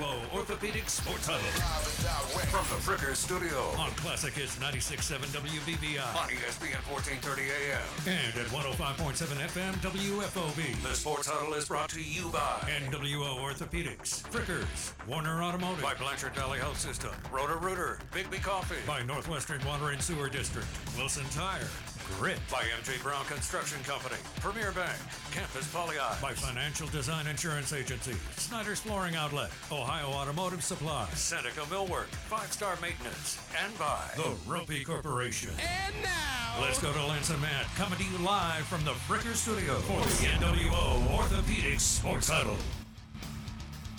NWO Orthopedic Sports Huddle. From the Fricker Studio. On Classic Hits 96.7 WBBI. On ESPN 1430 AM. And at 105.7 FM WFOB. The Sports Huddle is brought to you by NWO Orthopedics. Frickers. Warner Automotive. By Blanchard Valley Health System. Rotor Rooter. Biggby Coffee. By Northwestern Water and Sewer District. Wilson Tire. Grit by MJ Brown Construction Company, Premier Bank, Campus Poly by Financial Design Insurance Agency, Snyder's Flooring Outlet, Ohio Automotive Supply, Seneca Millwork, Five Star Maintenance, and by the Roppe Corporation. And now, Let's go to Lance and Matt, coming to you live from the Fricker Studio for the NWO Orthopedics Sports Huddle.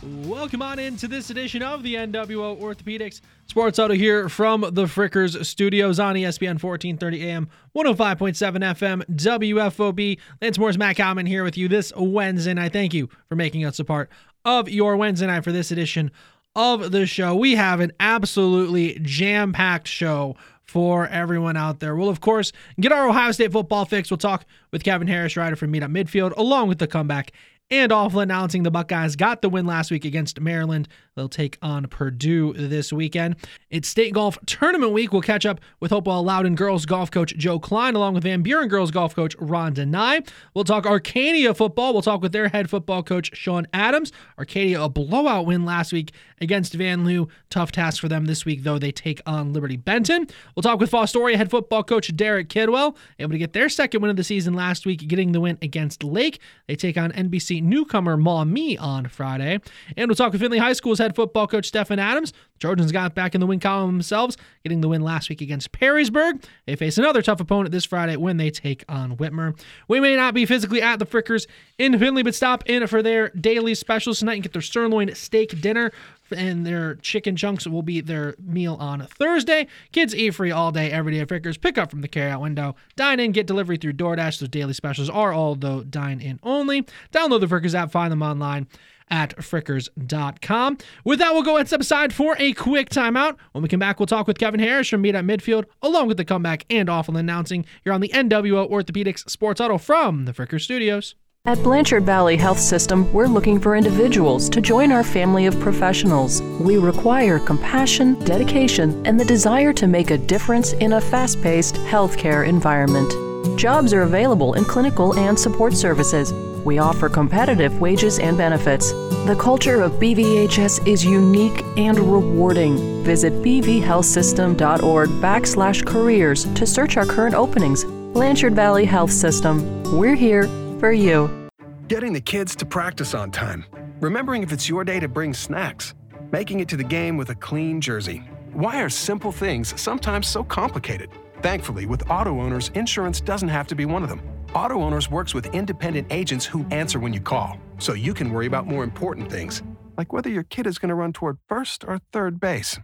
Welcome on into this edition of the NWO Orthopedics Sports Huddle here from the Frickers Studios on ESPN 1430 AM, 105.7 FM, WFOB. Lance Morris Matt Common here with you this Wednesday night. Thank you for making us a part of your Wednesday night for this edition of the show. We have an absolutely jam packed show for everyone out there. We'll, of course, get our Ohio State football fix. We'll talk with Kevin Harrish, writer from Meet at Midfield, along with the comeback and awful announcing the Buckeyes got the win last week against Maryland. They'll take on Purdue this weekend. It's state golf tournament week. We'll catch up with Hopewell Loudon girls golf coach Joe Cline, along with Van Buren girls golf coach Rhonda Nye. We'll talk Arcadia football. We'll talk with their head football coach Sean Adams. Arcadia a blowout win last week against Vanlue. Tough task for them this week, though. They take on Liberty Benton. We'll talk with Fostoria head football coach Derek Kidwell, able to get their second win of the season last week, getting the win against Lake. They take on NBC newcomer Maumee on Friday. And we'll talk with Findlay High School's head football coach Stefan Adams. Trojans got back in the win column themselves, getting the win last week against Perrysburg. They face another tough opponent this Friday when they take on Whitmer. We may not be physically at the Frickers in Findlay, but stop in for their daily specials tonight and get their sirloin steak dinner and their chicken chunks will be their meal on Thursday. Kids eat free all day, every day at Frickers. Pick up from the carryout window. Dine in, get delivery through DoorDash. Those daily specials are all, though, dine in only. Download the Frickers app, find them online at frickers.com. With that, we'll go and step aside for a quick timeout. When we come back, we'll talk with Kevin Harrish from Meet at Midfield, along with the comeback and awful announcing. You're on the NWO Orthopedics Sports Huddle from the Frickers Studios. At Blanchard Valley Health System, we're looking for individuals to join our family of professionals. We require compassion, dedication, and the desire to make a difference in a fast paced healthcare environment. Jobs are available in clinical and support services. We offer competitive wages and benefits. The culture of BVHS is unique and rewarding. Visit bvhealthsystem.org backslash careers to search our current openings. Blanchard Valley Health System. We're here for you. Getting the kids to practice on time. Remembering if it's your day to bring snacks. Making it to the game with a clean jersey. Why are simple things sometimes so complicated? Thankfully, with auto owners, insurance doesn't have to be one of them. Auto Owners works with independent agents who answer when you call, so you can worry about more important things, like whether your kid is going to run toward first or third base.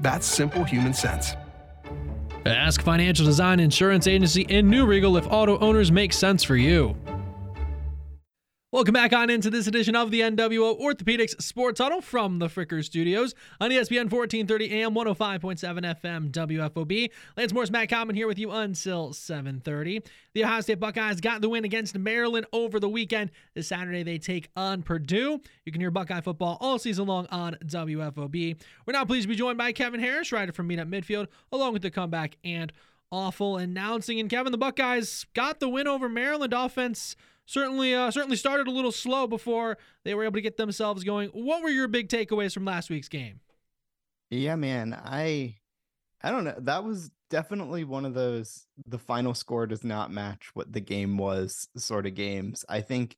That's simple human sense. Ask Financial Design Insurance Agency in New Riegel if auto owners make sense for you. Welcome back on into this edition of the NWO Orthopedics Sports Huddle from the Fricker Studios on ESPN 1430 AM 105.7 FM WFOB. Lance Morris, Matt Common here with you until 730. The Ohio State Buckeyes got the win against Maryland over the weekend. This Saturday they take on Purdue. You can hear Buckeye football all season long on WFOB. We're now pleased to be joined by Kevin Harrish, writer from Meet at Midfield, along with the comeback and awful announcing. And Kevin, the Buckeyes got the win over Maryland offense certainly uh, certainly started a little slow before they were able to get themselves going. What were your big takeaways from last week's game? Yeah, man, I I don't know. That was definitely one of those the final score does not match what the game was sort of games. I think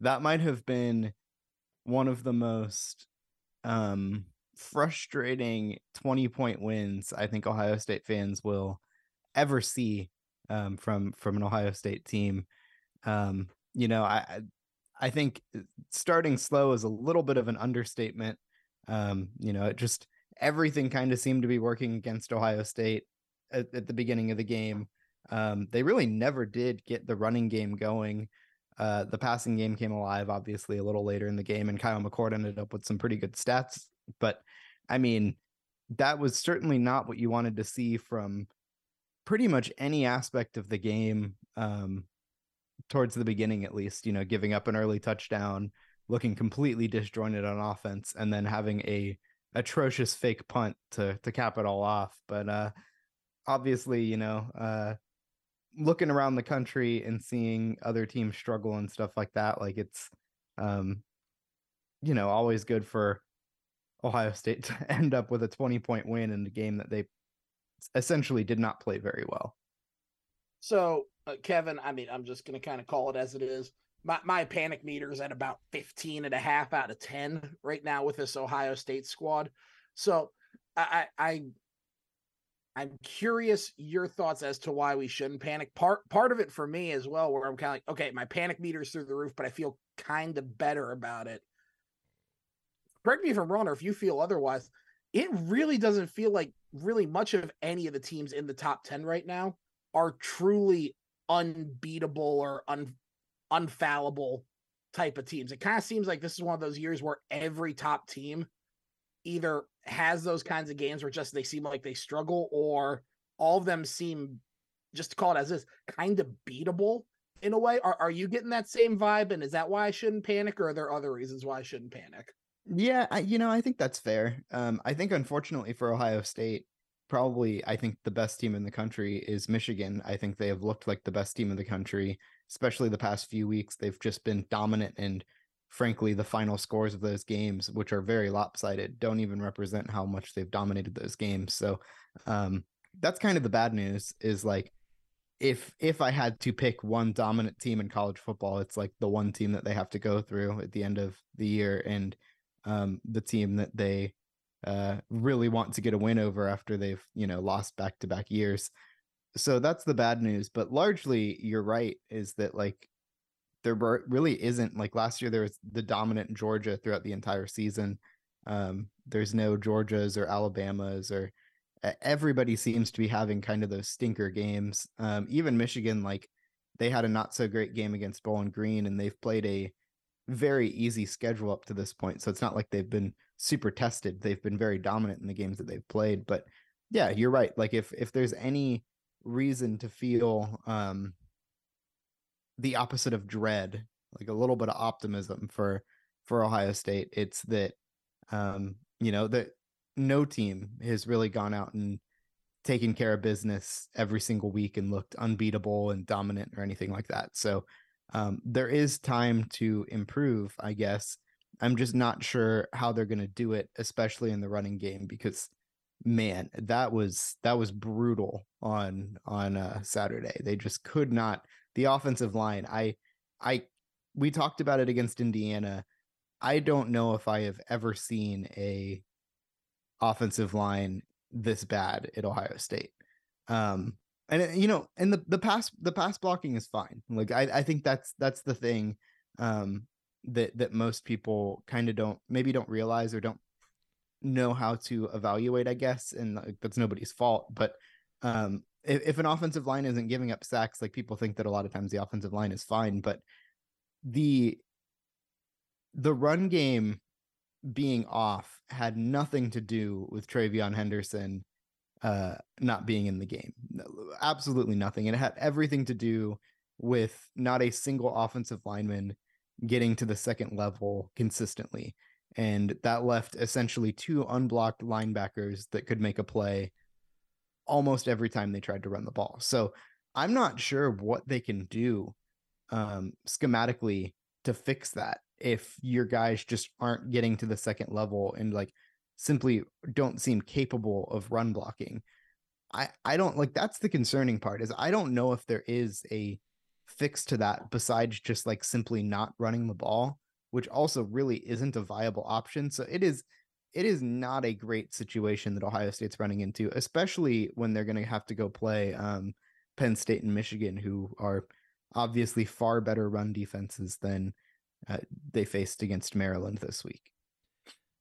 that might have been one of the most um frustrating 20 point wins I think Ohio State fans will ever see um from from an Ohio State team. Um you know, I I think uh, starting slow is a little bit of an understatement. Um, you know, it just everything kind of seemed to be working against Ohio State at, at the beginning of the game. Um, they really never did get the running game going. Uh, the passing game came alive, obviously, a little later in the game, and Kyle McCord ended up with some pretty good stats. But I mean, that was certainly not what you wanted to see from pretty much any aspect of the game. Um, towards the beginning at least you know giving up an early touchdown looking completely disjointed on offense and then having a atrocious fake punt to to cap it all off. But uh obviously, you know, uh looking around the country and seeing other teams struggle and stuff like that, like it's um you know, always good for Ohio State to end up with a 20 point win in a game that they essentially did not play very well. So, uh, Kevin, I mean, I'm just going to kind of call it as it is. My, my panic meter is at about 15 and a half out of 10 right now with this Ohio State squad. So, I, I, I'm curious your thoughts as to why we shouldn't panic. Part part of it for me as well, where I'm kind of like, okay, my panic meter's through the roof, but I feel kind of better about it. Correct me if I'm wrong, or if you feel otherwise. It really doesn't feel like really much of any of the teams in the top 10 right now are truly unbeatable or un, unfallible type of teams. It kind of seems like this is one of those years where every top team either has those kinds of games where just they seem like they struggle or all of them seem just to call it as is kind of beatable in a way. Are are you getting that same vibe and is that why I shouldn't panic or are there other reasons why I shouldn't panic? Yeah, I, you know, I think that's fair. Um, I think unfortunately for Ohio State, probably I think the best team in the country is Michigan. I think they have looked like the best team in the country, especially the past few weeks. They've just been dominant and frankly the final scores of those games which are very lopsided don't even represent how much they've dominated those games. So um that's kind of the bad news is like if if I had to pick one dominant team in college football, it's like the one team that they have to go through at the end of the year and um, the team that they uh, really want to get a win over after they've you know lost back to back years. So that's the bad news. But largely, you're right. Is that like there really isn't like last year there was the dominant Georgia throughout the entire season. Um, there's no Georgias or Alabamas or everybody seems to be having kind of those stinker games. Um, even Michigan, like they had a not so great game against Bowling Green, and they've played a very easy schedule up to this point. So it's not like they've been super tested. They've been very dominant in the games that they've played. But yeah, you're right. Like if if there's any reason to feel um the opposite of dread, like a little bit of optimism for for Ohio State, it's that um, you know, that no team has really gone out and taken care of business every single week and looked unbeatable and dominant or anything like that. So um, there is time to improve, I guess. I'm just not sure how they're going to do it, especially in the running game, because man, that was that was brutal on on uh, Saturday. They just could not. The offensive line, I I we talked about it against Indiana. I don't know if I have ever seen a offensive line this bad at Ohio State. Um, and you know, and the the pass the pass blocking is fine. Like I I think that's that's the thing um that that most people kind of don't maybe don't realize or don't know how to evaluate, I guess, and like, that's nobody's fault. But um if, if an offensive line isn't giving up sacks, like people think that a lot of times the offensive line is fine, but the the run game being off had nothing to do with TreVeyon Henderson uh, not being in the game. Absolutely nothing. And it had everything to do with not a single offensive lineman getting to the second level consistently. And that left essentially two unblocked linebackers that could make a play almost every time they tried to run the ball. So I'm not sure what they can do um, schematically to fix that if your guys just aren't getting to the second level and like simply don't seem capable of run blocking. I I don't like that's the concerning part is I don't know if there is a fix to that besides just like simply not running the ball, which also really isn't a viable option. So it is it is not a great situation that Ohio State's running into, especially when they're going to have to go play um, Penn State and Michigan, who are obviously far better run defenses than uh, they faced against Maryland this week.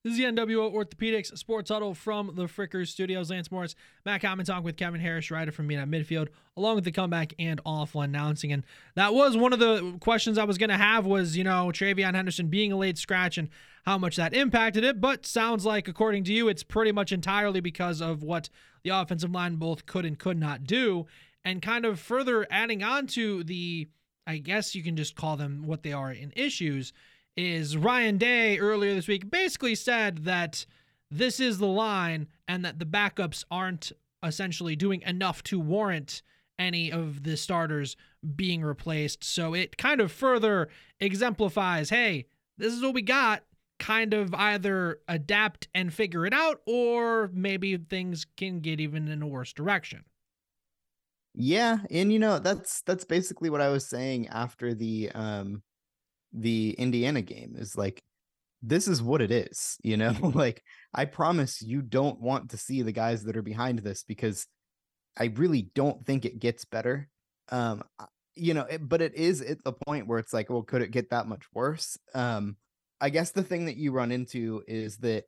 This is the NWO Orthopedics Sports Huddle from the Frickers Studios. Lance Morris, Matt Common talk with Kevin Harrish, writer from Meet at Midfield, along with the comeback and awful announcing. And that was one of the questions I was going to have was, you know, TreVeyon Henderson being a late scratch and how much that impacted it. But sounds like, according to you, it's pretty much entirely because of what the offensive line both could and could not do. And kind of further adding on to the, I guess you can just call them what they are in issues is Ryan Day earlier this week basically said that this is the line and that the backups aren't essentially doing enough to warrant any of the starters being replaced. So it kind of further exemplifies hey, this is what we got. Kind of either adapt and figure it out, or maybe things can get even in a worse direction. Yeah, and you know that's that's basically what I was saying after the um the Indiana game is like this is what it is, you know? like I promise you don't want to see the guys that are behind this because I really don't think it gets better. Um you know, it, but it is at the point where it's like, well, could it get that much worse? Um I guess the thing that you run into is that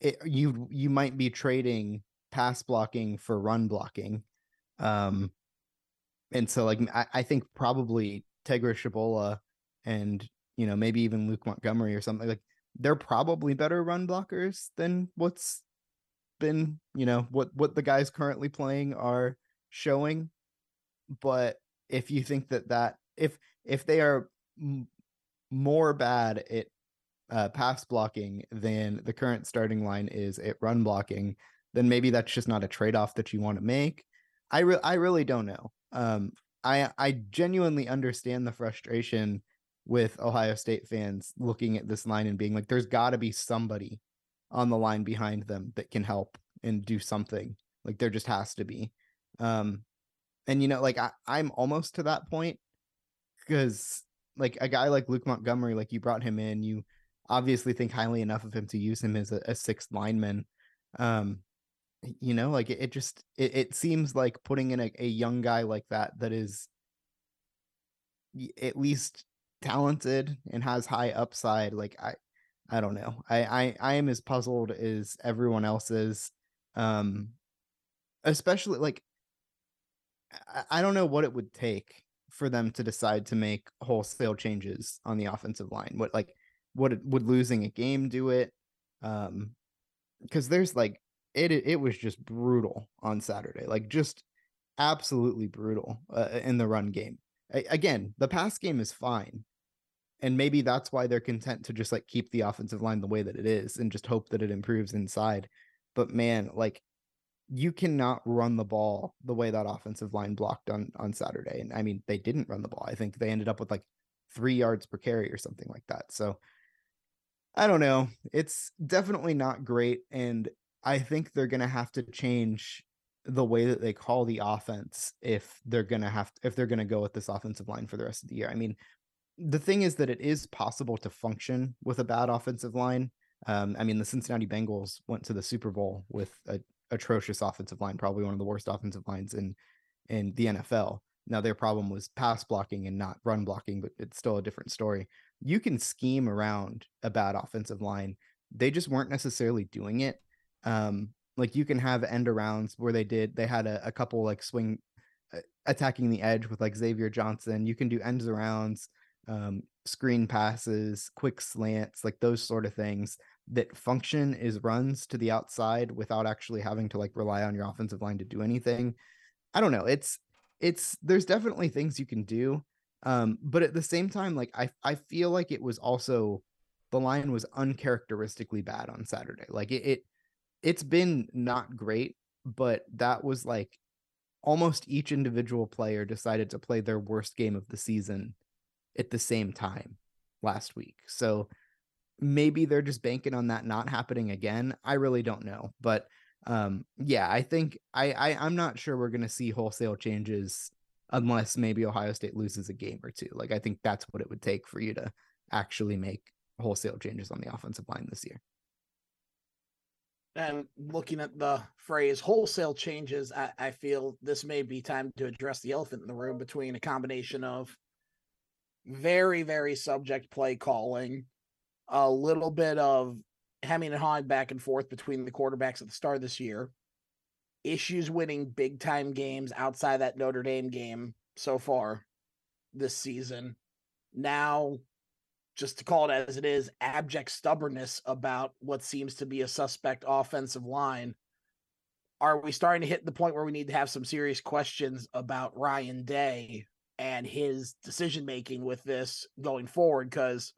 it, you you might be trading pass blocking for run blocking. Um, and so like I, I think probably Tegra Tshabola and you know maybe even Luke Montgomery or something like they're probably better run blockers than what's been you know what what the guys currently playing are showing. But if you think that that if if they are m- more bad at uh, pass blocking than the current starting line is at run blocking, then maybe that's just not a trade off that you want to make. I re- I really don't know. Um, I I genuinely understand the frustration with Ohio State fans looking at this line and being like, "There's got to be somebody on the line behind them that can help and do something." Like there just has to be. Um, and you know, like I, I'm almost to that point because like a guy like Luke Montgomery, like you brought him in, you obviously think highly enough of him to use him as a, a sixth lineman. Um, you know like it, it just it, it seems like putting in a, a young guy like that that is at least talented and has high upside like i i don't know. I i, I am as puzzled as everyone else is um especially like I, I don't know what it would take for them to decide to make wholesale changes on the offensive line what like what would losing a game do it um because there's like it it was just brutal on Saturday, like just absolutely brutal uh, in the run game. I, again, the pass game is fine, and maybe that's why they're content to just like keep the offensive line the way that it is and just hope that it improves inside. But man, like you cannot run the ball the way that offensive line blocked on on Saturday. And I mean, they didn't run the ball. I think they ended up with like three yards per carry or something like that. So I don't know. It's definitely not great. And I think they're going to have to change the way that they call the offense if they're going to have if they're going to go with this offensive line for the rest of the year. I mean, the thing is that it is possible to function with a bad offensive line. Um, I mean, the Cincinnati Bengals went to the Super Bowl with a atrocious offensive line, probably one of the worst offensive lines in in the NFL. Now their problem was pass blocking and not run blocking, but it's still a different story. You can scheme around a bad offensive line. They just weren't necessarily doing it. Um, like you can have end arounds where they did they had a, a couple like swing uh, attacking the edge with like Xavier Johnson. You can do ends arounds, um, screen passes, quick slants, like those sort of things that function is runs to the outside without actually having to like rely on your offensive line to do anything. I don't know. It's it's there's definitely things you can do. Um, but at the same time, like I I feel like it was also the line was uncharacteristically bad on Saturday. Like it, it it's been not great, but that was like almost each individual player decided to play their worst game of the season at the same time last week. So maybe they're just banking on that not happening again. I really don't know, but um yeah, I think I, I I'm not sure we're going to see wholesale changes unless maybe Ohio State loses a game or two. Like I think that's what it would take for you to actually make wholesale changes on the offensive line this year and looking at the phrase wholesale changes, I, I, feel this may be time to address the elephant in the room between a combination of very, very subject play calling, a little bit of hemming and hawing back and forth between the quarterbacks at the start of this year, issues winning big time games outside that Notre Dame game so far this season. Now just to call it as it is, abject stubbornness about what seems to be a suspect offensive line. Are we starting to hit the point where we need to have some serious questions about Ryan Day and his decision making with this going forward because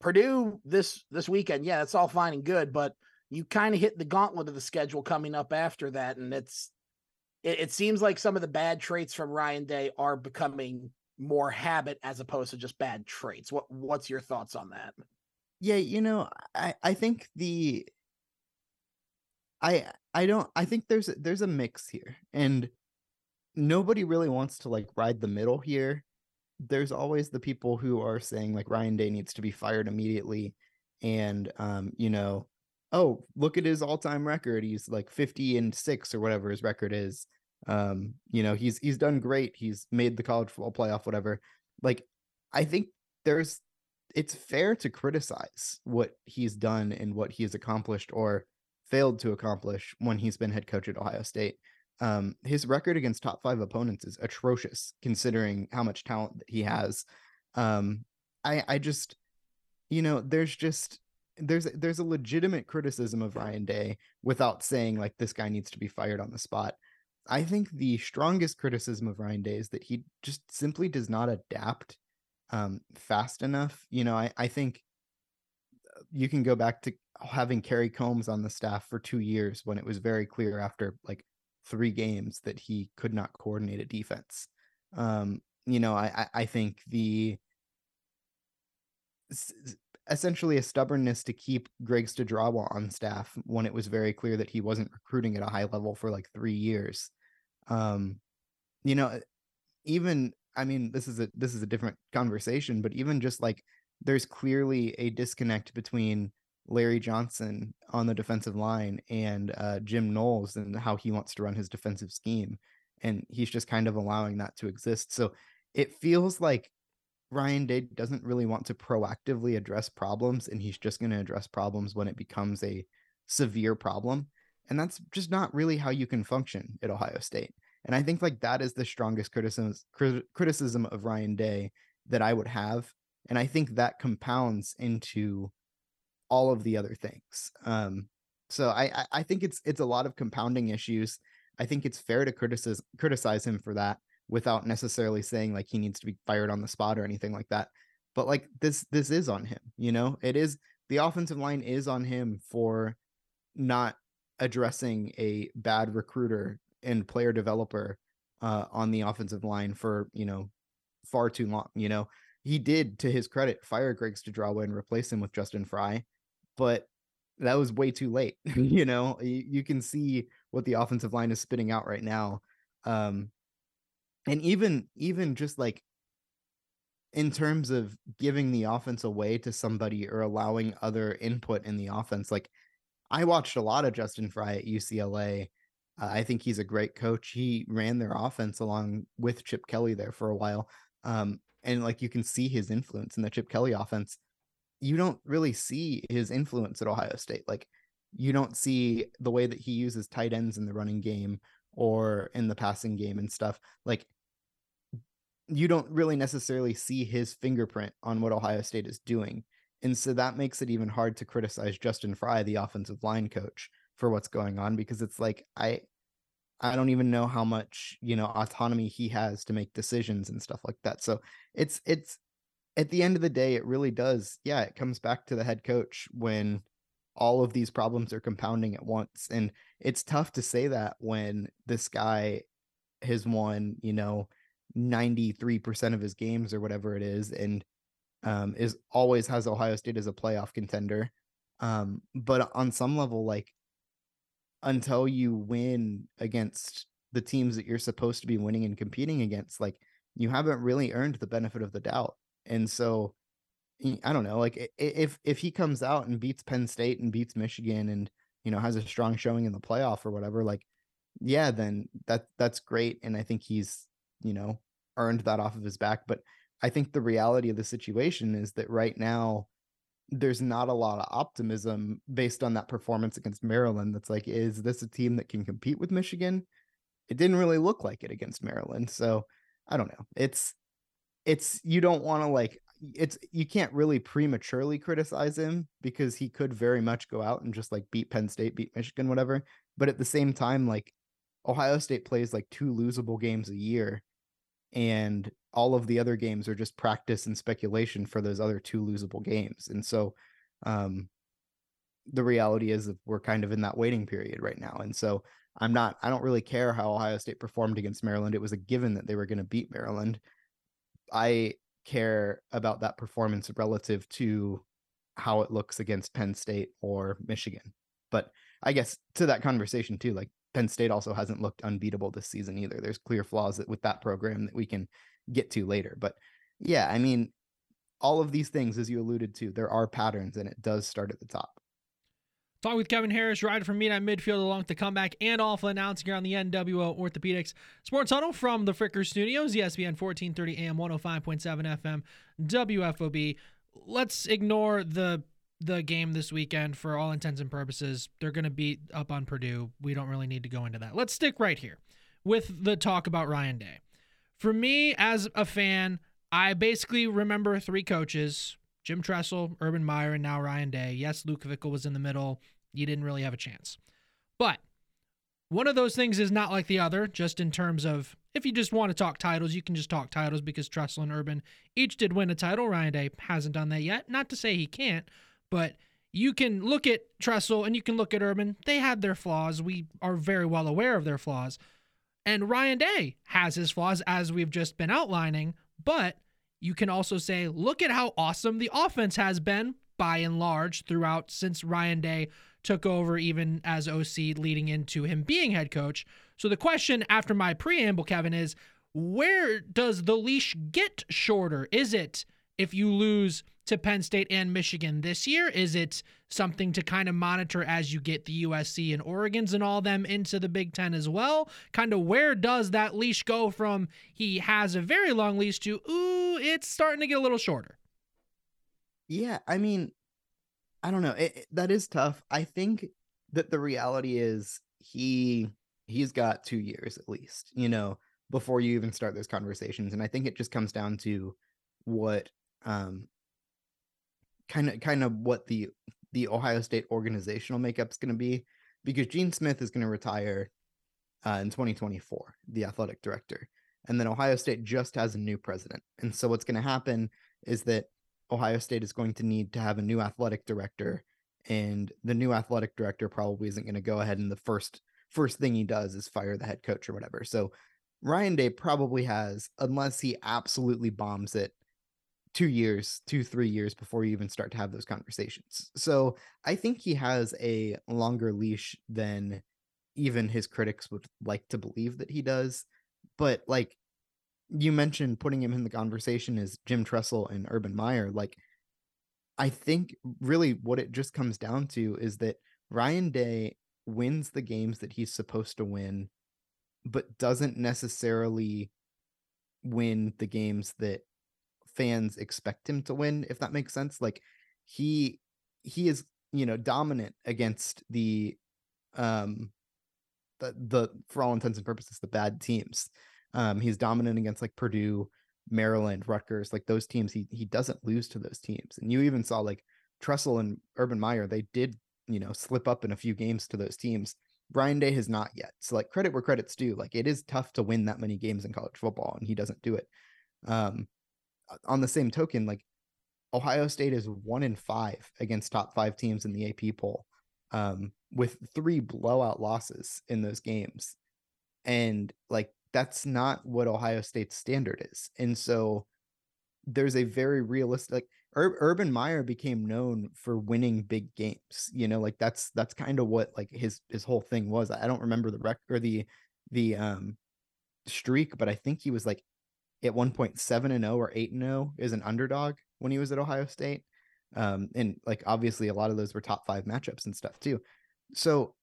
Purdue this this weekend, yeah, it's all fine and good, but you kind of hit the gauntlet of the schedule coming up after that, and it's it, it seems like some of the bad traits from Ryan Day are becoming more habit as opposed to just bad traits. What what's your thoughts on that? Yeah, you know, I I think the I I don't I think there's there's a mix here and nobody really wants to like ride the middle here. There's always the people who are saying like Ryan Day needs to be fired immediately and um you know, oh, look at his all-time record. He's like 50 and 6 or whatever his record is. Um you know, he's he's done great. He's made the college football playoff whatever. Like I think there's it's fair to criticize what he's done and what he's accomplished or failed to accomplish when he's been head coach at Ohio State. Um, his record against top five opponents is atrocious considering how much talent that he has. Um, I I just you know there's just there's there's a legitimate criticism of Ryan Day without saying like this guy needs to be fired on the spot. I think the strongest criticism of Ryan Day is that he just simply does not adapt um, fast enough. You know, I, I think uh, you can go back to having Kerry Combs on the staff for two years when it was very clear after like three games that he could not coordinate a defense. Um, you know, I I think the essentially a stubbornness to keep Greg Studrawa on staff when it was very clear that he wasn't recruiting at a high level for like three years. Um, you know, even I mean, this is a this is a different conversation, but even just like there's clearly a disconnect between Larry Johnson on the defensive line and uh, Jim Knowles and how he wants to run his defensive scheme. And he's just kind of allowing that to exist. So it feels like Ryan Day doesn't really want to proactively address problems, and he's just going to address problems when it becomes a severe problem. And that's just not really how you can function at Ohio State. And I think like that is the strongest criticism criticism of Ryan Day that I would have. And I think that compounds into all of the other things. Um, so I, I think it's it's a lot of compounding issues. I think it's fair to criticize criticize him for that without necessarily saying like he needs to be fired on the spot or anything like that. But like this this is on him, you know? It is the offensive line is on him for not addressing a bad recruiter and player developer uh, on the offensive line for, you know, far too long, you know. He did to his credit fire Greg Studrawa and replace him with Justin Frye, but that was way too late. you know, you, you, can see what the offensive line is spitting out right now. Um, and even even just like in terms of giving the offense away to somebody or allowing other input in the offense, like I watched a lot of Justin Frye at UCLA. Uh, I think he's a great coach. He ran their offense along with Chip Kelly there for a while. Um, and like you can see his influence in the Chip Kelly offense you don't really see his influence at Ohio State. Like you don't see the way that he uses tight ends in the running game or in the passing game and stuff. Like you don't really necessarily see his fingerprint on what Ohio State is doing. And so that makes it even hard to criticize Justin Frye, the offensive line coach, for what's going on because it's like I I don't even know how much, you know, autonomy he has to make decisions and stuff like that. So it's it's at the end of the day, it really does. Yeah, it comes back to the head coach when all of these problems are compounding at once. And it's tough to say that when this guy has won, you know, 93% of his games or whatever it is, and um, is always has Ohio State as a playoff contender. Um, but on some level, like until you win against the teams that you're supposed to be winning and competing against, like you haven't really earned the benefit of the doubt. And so I don't know, like if if he comes out and beats Penn State and beats Michigan and you know has a strong showing in the playoff or whatever, like yeah, then that that's great. And I think he's, you know, earned that off of his back. But I think the reality of the situation is that right now there's not a lot of optimism based on that performance against Maryland. That's like, is this a team that can compete with Michigan? It didn't really look like it against Maryland. So I don't know. It's it's you don't want to like it's you can't really prematurely criticize him because he could very much go out and just like beat Penn State, beat Michigan, whatever. But at the same time, like Ohio State plays like two losable games a year. and all of the other games are just practice and speculation for those other two losable games. And so um the reality is that we're kind of in that waiting period right now. And so I'm not I don't really care how Ohio State performed against Maryland. It was a given that they were going to beat Maryland. I care about that performance relative to how it looks against Penn State or Michigan. But I guess to that conversation too, like Penn State also hasn't looked unbeatable this season either. There's clear flaws that, with that program that we can get to later. But yeah, I mean, all of these things, as you alluded to, there are patterns and it does start at the top. Talk with Kevin Harrish, rider from Meet Midfield, along with the comeback and awful announcing here on the NWO Orthopedics Sports Huddle from the Fricker Studios, ESPN 1430 AM, 105.7 FM, WFOB. Let's ignore the the game this weekend for all intents and purposes. They're going to beat up on Purdue. We don't really need to go into that. Let's stick right here with the talk about Ryan Day. For me, as a fan, I basically remember three coaches Jim Tressel, Urban Meyer, and now Ryan Day. Yes, Luke Fickell was in the middle. You didn't really have a chance. But one of those things is not like the other, just in terms of if you just want to talk titles, you can just talk titles because Tressel and Urban each did win a title. Ryan Day hasn't done that yet. Not to say he can't, but you can look at Tressel and you can look at Urban. They had their flaws. We are very well aware of their flaws. And Ryan Day has his flaws, as we've just been outlining. But you can also say, look at how awesome the offense has been by and large throughout since Ryan Day took over, even as OC, leading into him being head coach. So the question after my preamble, Kevin, is where does the leash get shorter? Is it if you lose to Penn State and Michigan this year? Is it something to kind of monitor as you get the USC and Oregon's and all them into the Big Ten as well? Kind of where does that leash go from he has a very long leash to, ooh, it's starting to get a little shorter? Yeah, I mean, I don't know. It, it, that is tough. I think that the reality is he he's got two years at least, you know, before you even start those conversations. And I think it just comes down to what um kind of kind of what the the Ohio State organizational makeup is going to be because Gene Smith is going to retire uh, in 2024, the athletic director, and then Ohio State just has a new president. And so what's going to happen is that Ohio State is going to need to have a new athletic director, and the new athletic director probably isn't going to go ahead and the first first thing he does is fire the head coach or whatever. So Ryan Day probably has, unless he absolutely bombs it, two years, two, three years before you even start to have those conversations. So I think he has a longer leash than even his critics would like to believe that he does. But like you mentioned, putting him in the conversation is Jim Tressel and Urban Meyer. Like, I think really what it just comes down to is that Ryan Day wins the games that he's supposed to win, but doesn't necessarily win the games that fans expect him to win if that makes sense like he he is you know dominant against the um the the for all intents and purposes the bad teams. Um he's dominant against like Purdue Maryland Rutgers like those teams he he doesn't lose to those teams. And you even saw like Tressel and Urban Meyer they did you know slip up in a few games to those teams. Ryan Day has not yet so like credit where credit's due like it is tough to win that many games in college football and he doesn't do it. Um on the same token, like Ohio State is one in five against top five teams in the AP poll, um, with three blowout losses in those games. And like that's not what Ohio State's standard is. And so there's a very realistic like Ur- Urban Meyer became known for winning big games. You know, like that's that's kind of what like his his whole thing was. I don't remember the record or the the um streak, but I think he was like at one point seven and zero or eight and zero is an underdog when he was at Ohio State. Um, and like obviously a lot of those were top five matchups and stuff too. So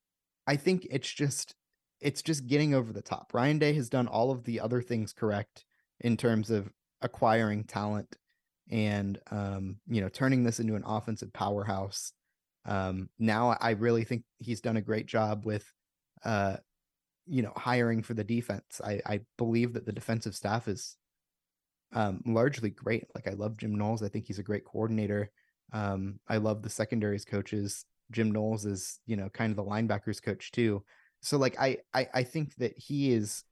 I think it's just it's just getting over the top. Ryan Day has done all of the other things correct in terms of acquiring talent and um, you know turning this into an offensive powerhouse. Um, now I really think he's done a great job with uh, you know hiring for the defense. I, I believe that the defensive staff is um, largely great. Like I love Jim Knowles. I think he's a great coordinator. Um, I love the secondaries coaches. Jim Knowles is, you know, kind of the linebackers coach too. So like I, I I think that he is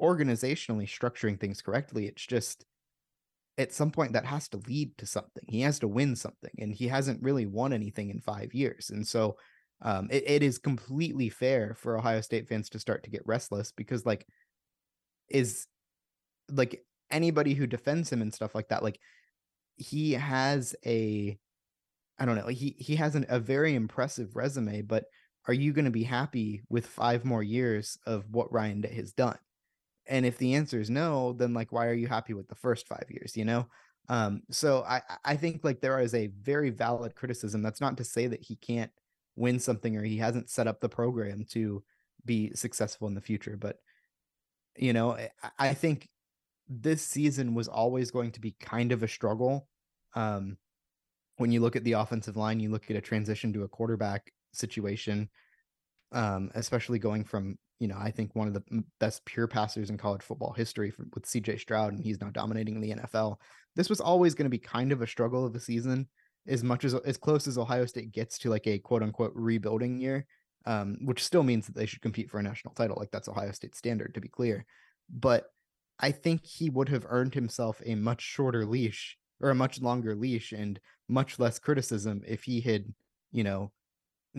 organizationally structuring things correctly. It's just at some point that has to lead to something. He has to win something, and he hasn't really won anything in five years. And so um, it, it is completely fair for Ohio State fans to start to get restless because, like, is like anybody who defends him and stuff like that, like he has a, I don't know, he he has an, a very impressive resume, but are you going to be happy with five more years of what Ryan Day has done? And if the answer is no, then like why are you happy with the first five years? You know. Um, so I I think like there is a very valid criticism. That's not to say that he can't win something or he hasn't set up the program to be successful in the future. But you know, I, I think this season was always going to be kind of a struggle. Um, when you look at the offensive line, you look at a transition to a quarterback situation, um, especially going from you know, I think one of the best pure passers in college football history with CJ Stroud, and he's now dominating the NFL. This was always going to be kind of a struggle of a season, as much as as close as Ohio State gets to like a quote unquote rebuilding year, um, which still means that they should compete for a national title. Like that's Ohio State standard, to be clear. But I think he would have earned himself a much shorter leash or a much longer leash and much less criticism if he had, you know,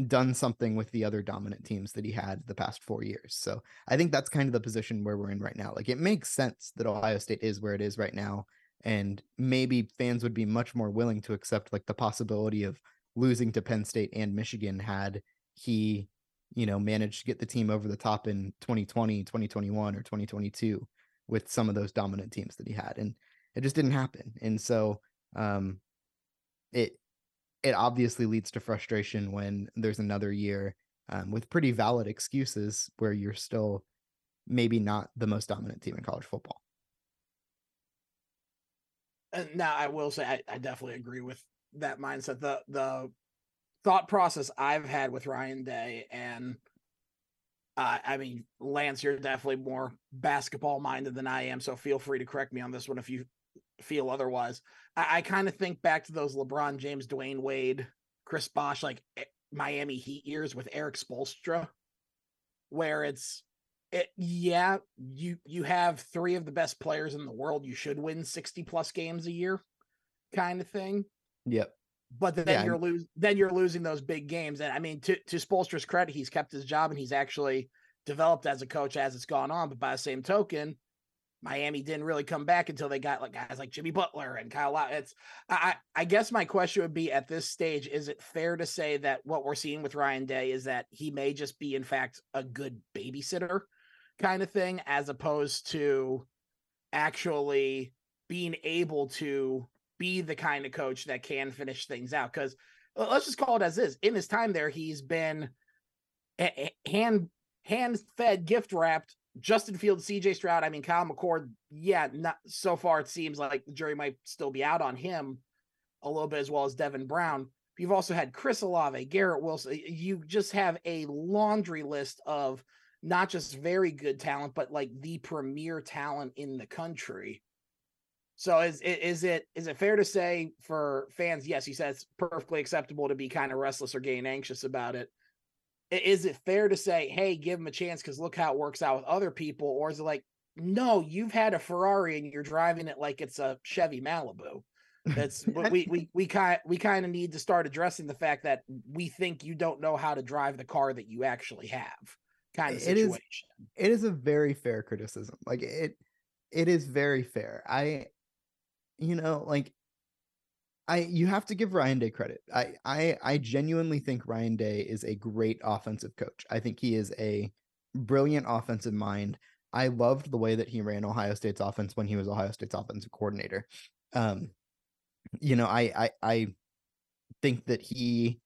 done something with the other dominant teams that he had the past four years. So I think that's kind of the position where we're in right now. Like it makes sense that Ohio State is where it is right now. And maybe fans would be much more willing to accept like the possibility of losing to Penn State and Michigan had he, you know, managed to get the team over the top in 2020, 2021, or 2022 with some of those dominant teams that he had. And it just didn't happen. And so um it it obviously leads to frustration when there's another year um, with pretty valid excuses where you're still maybe not the most dominant team in college football. And now I will say I, I definitely agree with that mindset. The the thought process I've had with Ryan Day and uh, I mean Lance, you're definitely more basketball minded than I am, so feel free to correct me on this one if you feel otherwise. I, I kind of think back to those LeBron James, Dwyane Wade, Chris Bosh, like eh, Miami Heat years with Erik Spoelstra, where it's it, yeah, you you have three of the best players in the world. You should win 60 plus games a year, kind of thing. Yep. But then yeah, you're losing then you're losing those big games. And I mean, to to Spoelstra's credit, he's kept his job and he's actually developed as a coach as it's gone on. But by the same token, Miami didn't really come back until they got like guys like Jimmy Butler and Kyle. It's I I guess my question would be at this stage: Is it fair to say that what we're seeing with Ryan Day is that he may just be in fact a good babysitter kind of thing, as opposed to actually being able to be the kind of coach that can finish things out? Because let's just call it as is. In his time there, he's been hand hand fed, gift wrapped Justin Fields, CJ Stroud, I mean, Kyle McCord, yeah, not so far it seems like the jury might still be out on him a little bit as well as Devin Brown. You've also had Chris Olave, Garrett Wilson. You just have a laundry list of not just very good talent, but like the premier talent in the country. So is is it is it fair to say for fans? Yes, he says perfectly acceptable to be kind of restless or getting anxious about it is it fair to say, hey, give him a chance because look how it works out with other people? Or is it like, no, you've had a Ferrari and you're driving it like it's a Chevy Malibu? That's what we we we kind we kind of need to start addressing the fact that we think you don't know how to drive the car that you actually have. Kind of situation. It is, it is a very fair criticism. Like it it is very fair. I you know, like I you have to give Ryan Day credit. I I I genuinely think Ryan Day is a great offensive coach. I think he is a brilliant offensive mind. I loved the way that he ran Ohio State's offense when he was Ohio State's offensive coordinator. Um, you know, I I I think that he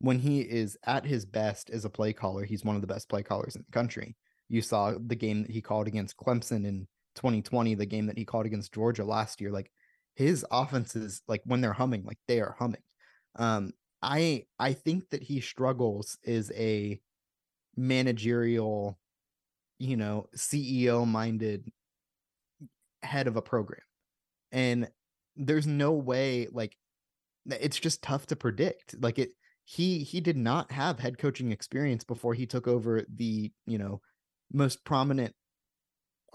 when he is at his best as a play caller, he's one of the best play callers in the country. You saw the game that he called against Clemson in 2020, the game that he called against Georgia last year. Like his offenses like when they're humming like they are humming. Um i i think that he struggles is a managerial you know ceo minded head of a program. And there's no way like it's just tough to predict. Like it he he did not have head coaching experience before he took over the you know most prominent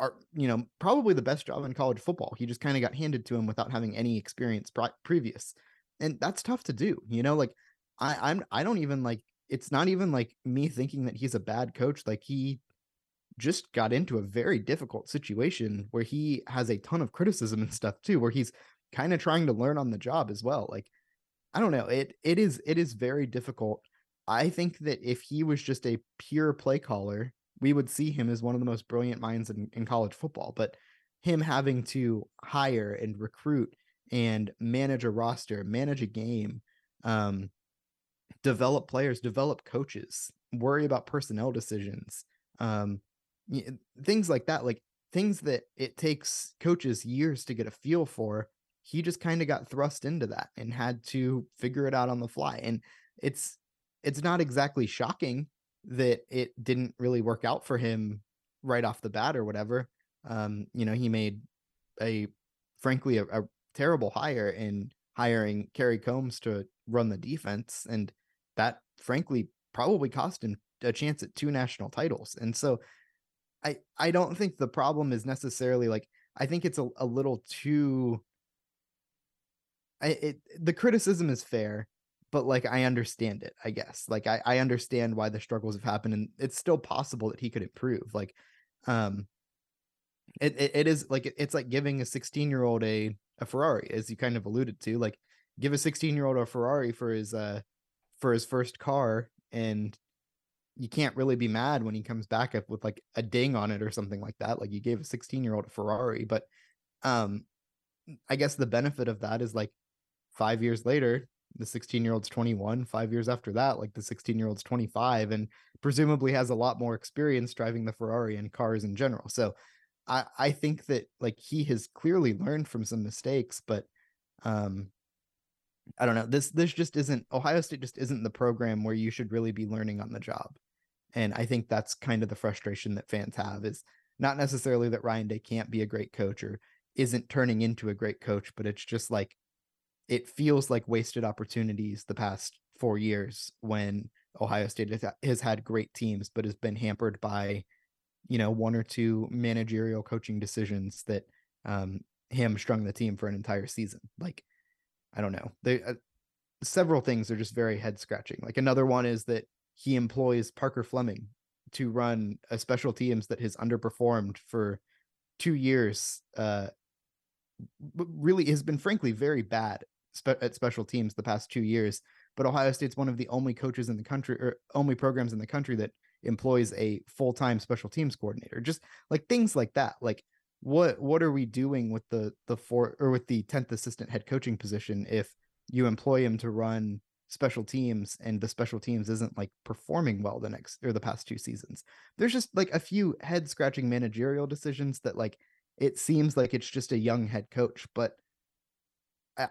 are you know probably the best job in college football. He just kind of got handed to him without having any experience pre- previous, and that's tough to do. You know, like I I'm I don't even like it's not even like me thinking that he's a bad coach. Like he just got into a very difficult situation where he has a ton of criticism and stuff too, where he's kind of trying to learn on the job as well. Like I don't know, it it is it is very difficult. I think that if he was just a pure play caller, we would see him as one of the most brilliant minds in, in college football. But him having to hire and recruit and manage a roster, manage a game, um, develop players, develop coaches, worry about personnel decisions, um, things like that, like things that it takes coaches years to get a feel for. He just kind of got thrust into that and had to figure it out on the fly. And it's it's not exactly shocking that it didn't really work out for him right off the bat or whatever. Um, you know, he made a frankly a, a terrible hire in hiring Kerry Coombs to run the defense, and that frankly probably cost him a chance at two national titles. And so I I don't think the problem is necessarily like I think it's a, a little too I it the criticism is fair, but like I understand it, I guess. Like I, I understand why the struggles have happened and it's still possible that he could improve. Like um it, it, it is like it's like giving a 16 year old a a Ferrari, as you kind of alluded to. Like give a 16 year old a Ferrari for his uh for his first car and you can't really be mad when he comes back up with like a ding on it or something like that. Like you gave a 16 year old a Ferrari, but um, I guess the benefit of that is like five years later, the 16 year old's 21. Five years after that, like the 16 year old's 25, and presumably has a lot more experience driving the Ferrari and cars in general. So I I think that like he has clearly learned from some mistakes, but um I don't know. This this just isn't Ohio State just isn't the program where you should really be learning on the job. And I think that's kind of the frustration that fans have is not necessarily that Ryan Day can't be a great coach or isn't turning into a great coach, but it's just like it feels like wasted opportunities the past 4 years when Ohio State has had great teams but has been hampered by you know one or two managerial coaching decisions that um hamstrung the team for an entire season. Like I don't know. They uh, several things are just very head scratching. Like another one is that he employs Parker Fleming to run a special teams that has underperformed for two years. Uh, really has been frankly very bad spe- at special teams the past two years. But Ohio State's one of the only coaches in the country or only programs in the country that employs a full-time special teams coordinator. Just like things like that. Like what what are we doing with the the four or with the 10th assistant head coaching position if you employ him to run special teams and the special teams isn't like performing well the next or the past two seasons there's just like a few head scratching managerial decisions that like it seems like it's just a young head coach but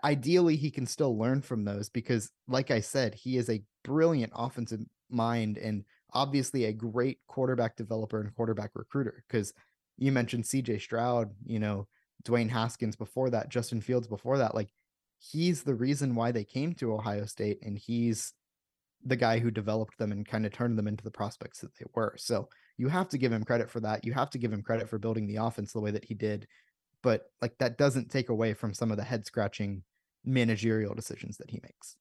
ideally he can still learn from those because like i said he is a brilliant offensive mind and obviously a great quarterback developer and quarterback recruiter because you mentioned CJ Stroud, you know, Dwayne Haskins before that, Justin Fields before that. Like he's the reason why they came to Ohio State and he's the guy who developed them and kind of turned them into the prospects that they were. So you have to give him credit for that. You have to give him credit for building the offense the way that he did. But like that doesn't take away from some of the head scratching managerial decisions that he makes.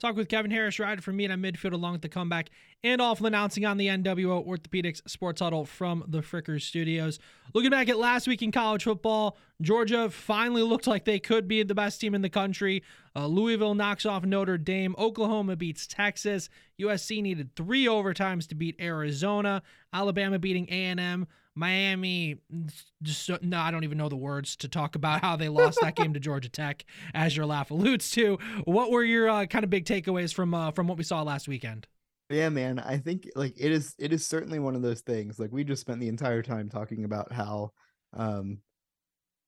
Talk with Kevin Harrish, rider from Meet at Midfield along with the comeback, and awful announcing on the NWO Orthopedics Sports Huddle from the Frickers Studios. Looking back at last week in college football, Georgia finally looked like they could be the best team in the country. Uh, Louisville knocks off Notre Dame. Oklahoma beats Texas. USC needed three overtimes to beat Arizona. Alabama beating A&M. Miami, just no, I don't even know the words to talk about how they lost that game to Georgia Tech, as your laugh alludes to. What were your uh, kind of big takeaways from uh, from what we saw last weekend? Yeah, man, I think like it is it is certainly one of those things. Like we just spent the entire time talking about how, um,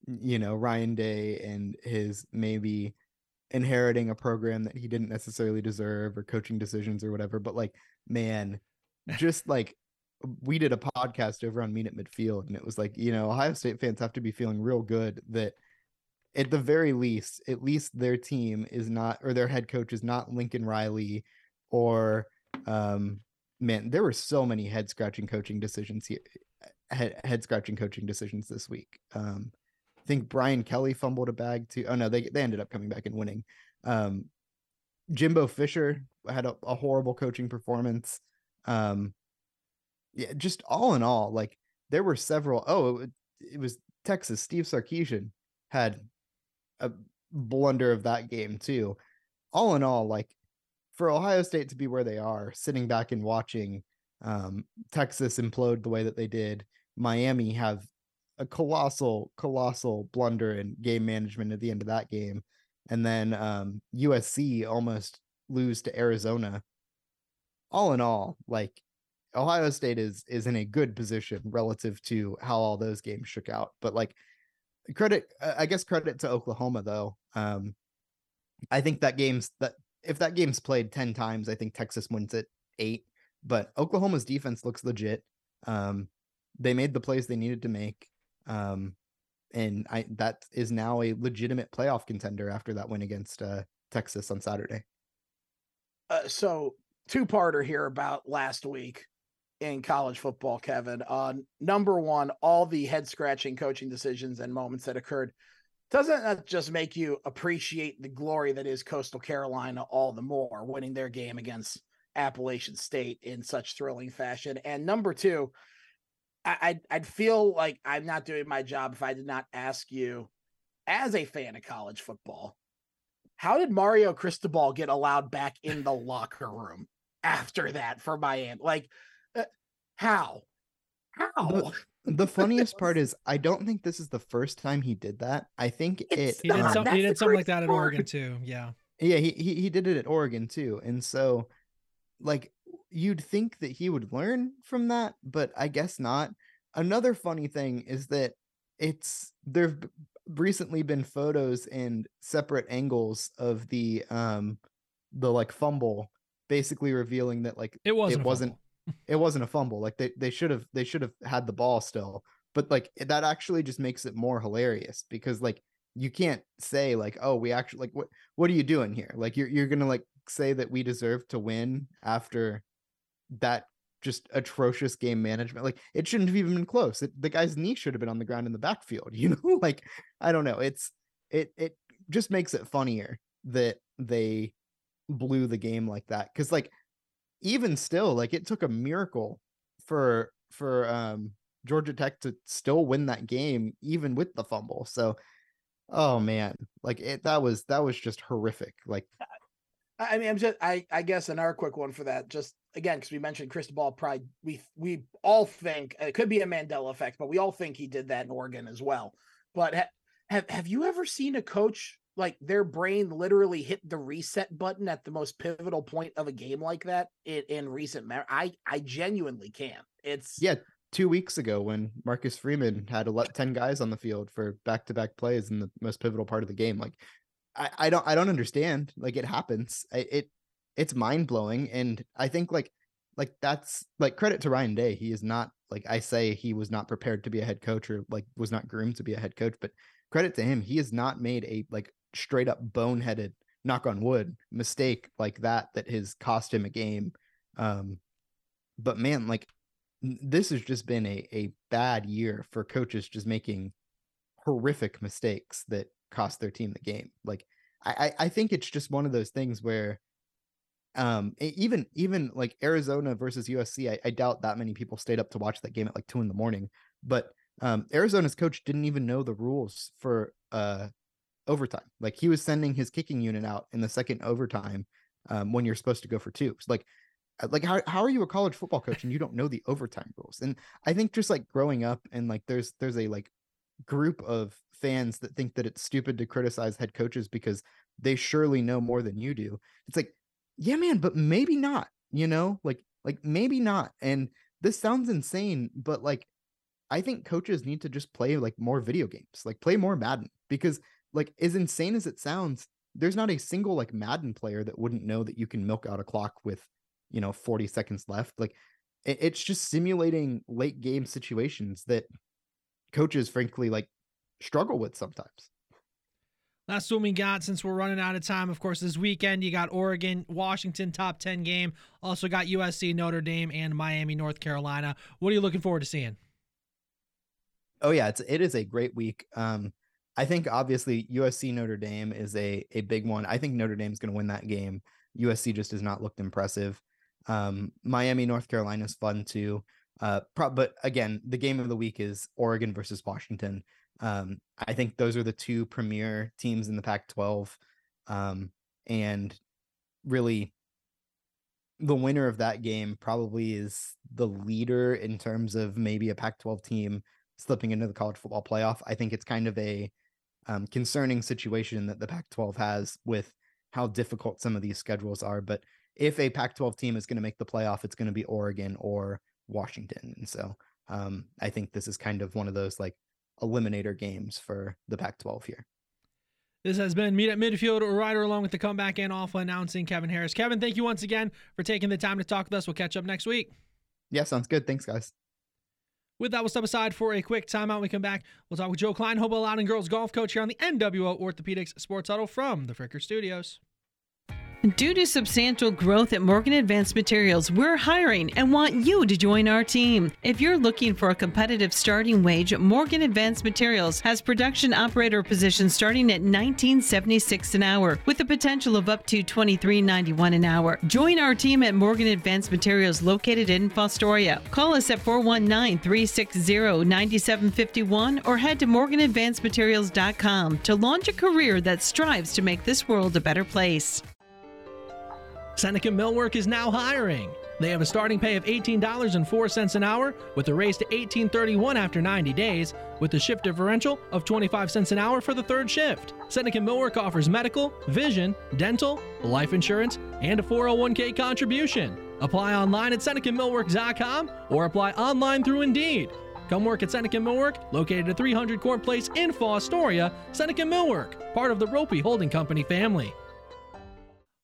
you know, Ryan Day and his maybe inheriting a program that he didn't necessarily deserve or coaching decisions or whatever. But like, man, just like we did a podcast over on Meet at Midfield, and it was like, you know, Ohio State fans have to be feeling real good that at the very least, at least their team is not, or their head coach is not Lincoln Riley, or um, man, there were so many head scratching coaching decisions here head head scratching coaching decisions this week. Um, I think Brian Kelly fumbled a bag too. Oh no, they they ended up coming back and winning. Um, Jimbo Fisher had a, a horrible coaching performance. Um, yeah, just all in all, like there were several. Oh, it, it was Texas. Steve Sarkisian had a blunder of that game too. All in all, like for Ohio State to be where they are, sitting back and watching um, Texas implode the way that they did, Miami have a colossal, colossal blunder in game management at the end of that game, and then um, USC almost lose to Arizona. All in all, like Ohio State is is in a good position relative to how all those games shook out. But like credit, I guess credit to Oklahoma though. Um, I think that game's that if that game's played ten times, I think Texas wins it eight. But Oklahoma's defense looks legit. Um, they made the plays they needed to make. Um, and I that is now a legitimate playoff contender after that win against uh, Texas on Saturday. Uh, so two parter here about last week in college football, Kevin. Uh, number one, all the head scratching coaching decisions and moments that occurred. Doesn't that just make you appreciate the glory that is Coastal Carolina all the more, winning their game against Appalachian State in such thrilling fashion? And number two, I, I'd, I'd feel like I'm not doing my job if I did not ask you, as a fan of college football, how did Mario Cristobal get allowed back in the locker room after that for Miami? Like, how? How? The, the funniest part is I don't think this is the first time he did that. I think it's it he did, um, some, he did something like that at Oregon too. Yeah. Yeah, he, he he did it at Oregon too. And so like you'd think that he would learn from that, but I guess not. Another funny thing is that it's there've recently been photos and separate angles of the um the like fumble basically revealing that like it wasn't it wasn't it wasn't a fumble. Like they they should have they should have had the ball still. But like that actually just makes it more hilarious because like you can't say like oh we actually like what what are you doing here? Like you're you're to like say that we deserve to win after that just atrocious game management. Like it shouldn't have even been close. It, the guy's knee should have been on the ground in the backfield, you know? like I don't know. It's it it just makes it funnier that they blew the game like that cuz like even still, like it took a miracle for for um Georgia Tech to still win that game, even with the fumble. So, oh man, like it that was that was just horrific. Like, I mean, I'm just I I guess another quick one for that. Just again, because we mentioned Cristobal Pride, we we all think it could be a Mandela effect, but we all think he did that in Oregon as well. But ha, have have you ever seen a coach like their brain literally hit the reset button at the most pivotal point of a game like that in, in recent memory. I I genuinely can't. It's yeah. Two weeks ago, when Marcus Freeman had to let ten guys on the field for back to back plays in the most pivotal part of the game, like I, I don't I don't understand. Like it happens. I, it it's mind blowing, and I think like like that's like credit to Ryan Day. He is not like I say he was not prepared to be a head coach or like was not groomed to be a head coach, but credit to him. He has not made a like straight up boneheaded knock on wood mistake like that that has cost him a game. Um but man like this has just been a a bad year for coaches just making horrific mistakes that cost their team the game. Like i i think it's just one of those things where um even even like arizona versus usc I, I doubt that many people stayed up to watch that game at like two in the morning. But um arizona's coach didn't even know the rules for uh overtime. Like he was sending his kicking unit out in the second overtime um, when you're supposed to go for two. like, uh, like how how are you a college football coach and you don't know the overtime rules? And I think just like growing up and like there's there's a like group of fans that think that it's stupid to criticize head coaches because they surely know more than you do. It's like, yeah, man, but maybe not. You know, like like maybe not. And this sounds insane, but like I think coaches need to just play like more video games, like play more Madden because like as insane as it sounds, there's not a single like Madden player that wouldn't know that you can milk out a clock with, you know, 40 seconds left. Like it, it's just simulating late game situations that coaches frankly like struggle with sometimes. That's what we got since we're running out of time. Of course, this weekend you got Oregon, Washington top 10 game. Also got USC, Notre Dame, and Miami, North Carolina. What are you looking forward to seeing? Oh yeah, it's it is a great week. Um, I think obviously USC Notre Dame is a a big one. I think Notre Dame's going to win that game. USC just has not looked impressive. Um, Miami North Carolina is fun too. Uh, pro- but again, the game of the week is Oregon versus Washington. Um, I think those are the two premier teams in the Pac-12, um, and really, the winner of that game probably is the leader in terms of maybe a Pac-12 team slipping into the college football playoff. I think it's kind of a um, concerning situation that the Pac-12 has with how difficult some of these schedules are. But if a Pac-12 team is going to make the playoff, it's going to be Oregon or Washington, and so um, I think this is kind of one of those like eliminator games for the Pac-12 here. This has been Meet at Midfield Rider along with the comeback and off announcing Kevin Harrish. Kevin, thank you once again for taking the time to talk with us. We'll catch up next week. Yeah, sounds good. Thanks, guys. With that, we'll step aside for a quick timeout. When we come back. We'll talk with Joe Cline, Hopewell Loudon Girls Golf Coach here on the NWO Orthopedics Sports Huddle from the Fricker Studios. Due to substantial growth at Morgan Advanced Materials, we're hiring and want you to join our team. If you're looking for a competitive starting wage, Morgan Advanced Materials has production operator positions starting at 1976 an hour with the potential of up to 23.91 an hour. Join our team at Morgan Advanced Materials located in Fostoria. Call us at 419-360-9751 or head to morganadvancedmaterials.com to launch a career that strives to make this world a better place. Seneca Millwork is now hiring. They have a starting pay of $18.04 an hour with a raise to $18.31 after 90 days with a shift differential of 25 cents an hour for the third shift. Seneca Millwork offers medical, vision, dental, life insurance, and a 401k contribution. Apply online at SenecaMillwork.com or apply online through Indeed. Come work at Seneca Millwork, located at 300 Court Place in Fostoria. Seneca Millwork, part of the Roppe Holding Company family.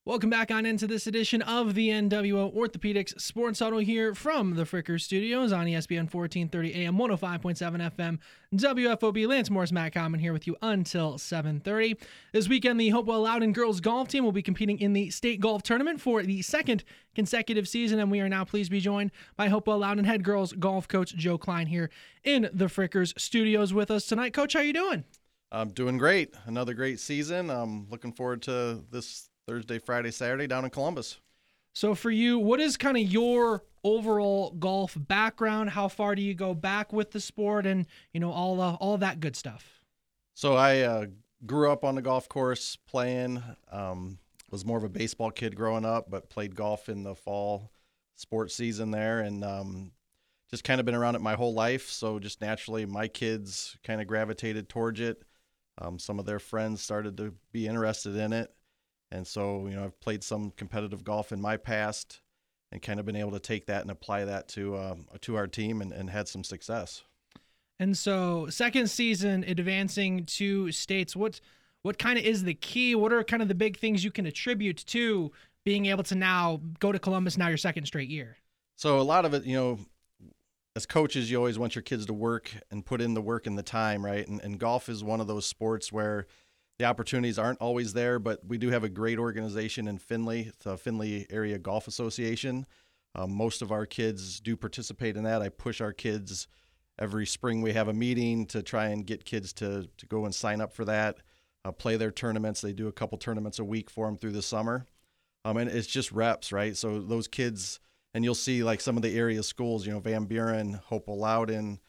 Welcome back on into this edition of the NWO Orthopedics Sports Huddle here from the Fricker Studios on ESPN 1430 AM 105.7 FM WFOB. Lance Morris, Matt Common here with you until 7:30. This weekend, the Hopewell Loudon girls golf team will be competing in the state golf tournament for the second consecutive season, and we are now pleased to be joined by Hopewell Loudon head girls golf coach Joe Cline here in the Frickers Studios with us tonight. Coach, how you doing? I'm doing great. Another great season. I'm looking forward to this Thursday, Friday, Saturday down in Columbus. So for you, what is kind of your overall golf background? How far do you go back with the sport, and you know all uh, all that good stuff? So I uh, grew up on the golf course playing. Um, was more of a baseball kid growing up, but played golf in the fall sports season there, and um, just kind of been around it my whole life. So just naturally, my kids kind of gravitated towards it. Um, some of their friends started to be interested in it, and so, you know, I've played some competitive golf in my past and kind of been able to take that and apply that to um, to our team and, and had some success. And so, second season advancing to states, what what kind of is the key? What are kind of the big things you can attribute to being able to now go to Columbus now your second straight year? So a lot of it, you know, as coaches, you always want your kids to work and put in the work and the time, right? And, and golf is one of those sports where the opportunities aren't always there, but we do have a great organization in Findlay, the Findlay Area Golf Association. Um, most of our kids do participate in that. I push our kids every spring. We have a meeting to try and get kids to, to go and sign up for that, uh, play their tournaments. They do a couple tournaments a week for them through the summer. Um, and it's just reps, right? So those kids, and you'll see like some of the area schools, you know, Van Buren, Hopewell Loudon,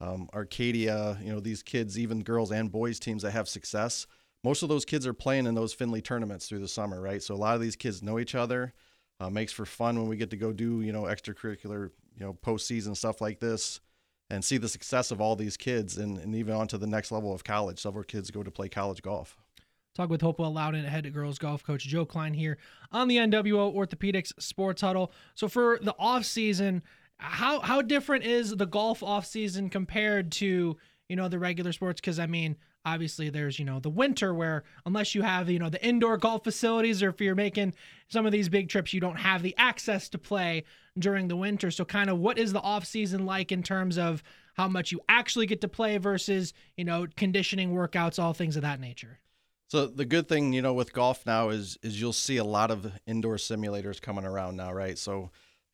um, Arcadia, you know, these kids, even girls and boys teams that have success most of those kids are playing in those Findlay tournaments through the summer, right? So a lot of these kids know each other. Uh, makes for fun when we get to go do you know extracurricular you know postseason stuff like this and see the success of all these kids and, and even on to the next level of college. Several kids go to play college golf. Talk with Hopewell Loudon head girls golf coach Joe Cline here on the NWO Orthopedics Sports Huddle. So for the off season, how how different is the golf off season compared to you know the regular sports? Because I mean, obviously there's you know the winter where unless you have you know the indoor golf facilities or if you're making some of these big trips you don't have the access to play during the winter. So kind of what is the off season like in terms of how much you actually get to play versus you know conditioning workouts all things of that nature? So the good thing you know with golf now is is you'll see a lot of indoor simulators coming around now right? So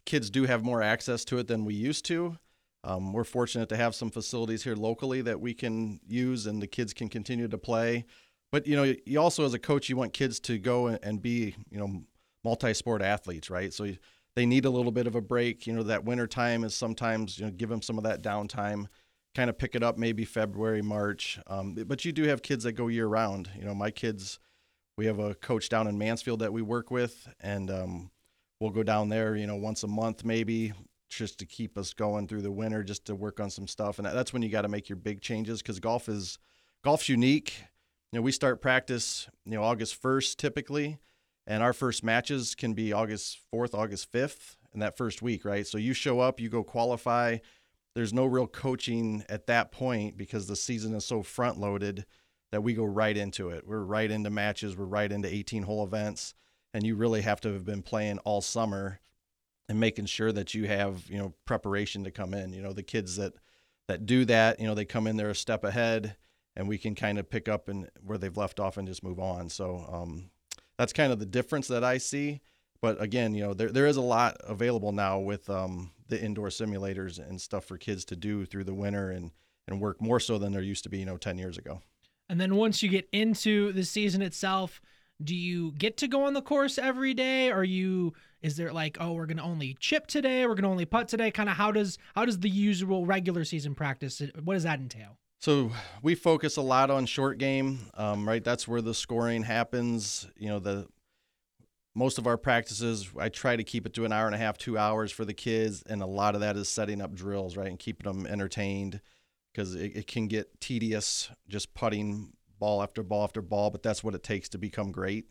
kids do have more access to it than we used to Um, we're fortunate to have some facilities here locally that we can use and the kids can continue to play. But you know, you also as a coach, you want kids to go and be you know multi-sport athletes, right? So they need a little bit of a break. You know, that winter time is sometimes you know give them some of that downtime, kind of pick it up maybe February, March. Um, but you do have kids that go year round. You know, my kids, we have a coach down in Mansfield that we work with, and um, we'll go down there. You know, once a month maybe, just to keep us going through the winter, just to work on some stuff. And that's when you got to make your big changes because golf is golf's unique. You know, we start practice, you know, August 1st typically, and our first matches can be August 4th, August 5th in that first week, right? So you show up, you go qualify. There's no real coaching at that point because the season is so front loaded that we go right into it. We're right into matches, we're right into 18 hole events, and you really have to have been playing all summer and making sure that you have you know preparation to come in. You know the kids that that do that, you know they come in there a step ahead, and we can kind of pick up and where they've left off and just move on. So um, that's kind of the difference that I see. But again, you know there there is a lot available now with um, the indoor simulators and stuff for kids to do through the winter and and work more so than there used to be you know 10 years ago. And then once you get into the season itself, do you get to go on the course every day? Are you is there like oh we're gonna only chip today, we're gonna only putt today? Kind of how does how does the usual regular season practice? What does that entail? So we focus a lot on short game, um, right? That's where the scoring happens. You know the most of our practices i try to keep it to an hour and a half two hours for the kids and a lot of that is setting up drills right and keeping them entertained because it, it, can get tedious just putting ball after ball after ball, but that's what it takes to become great.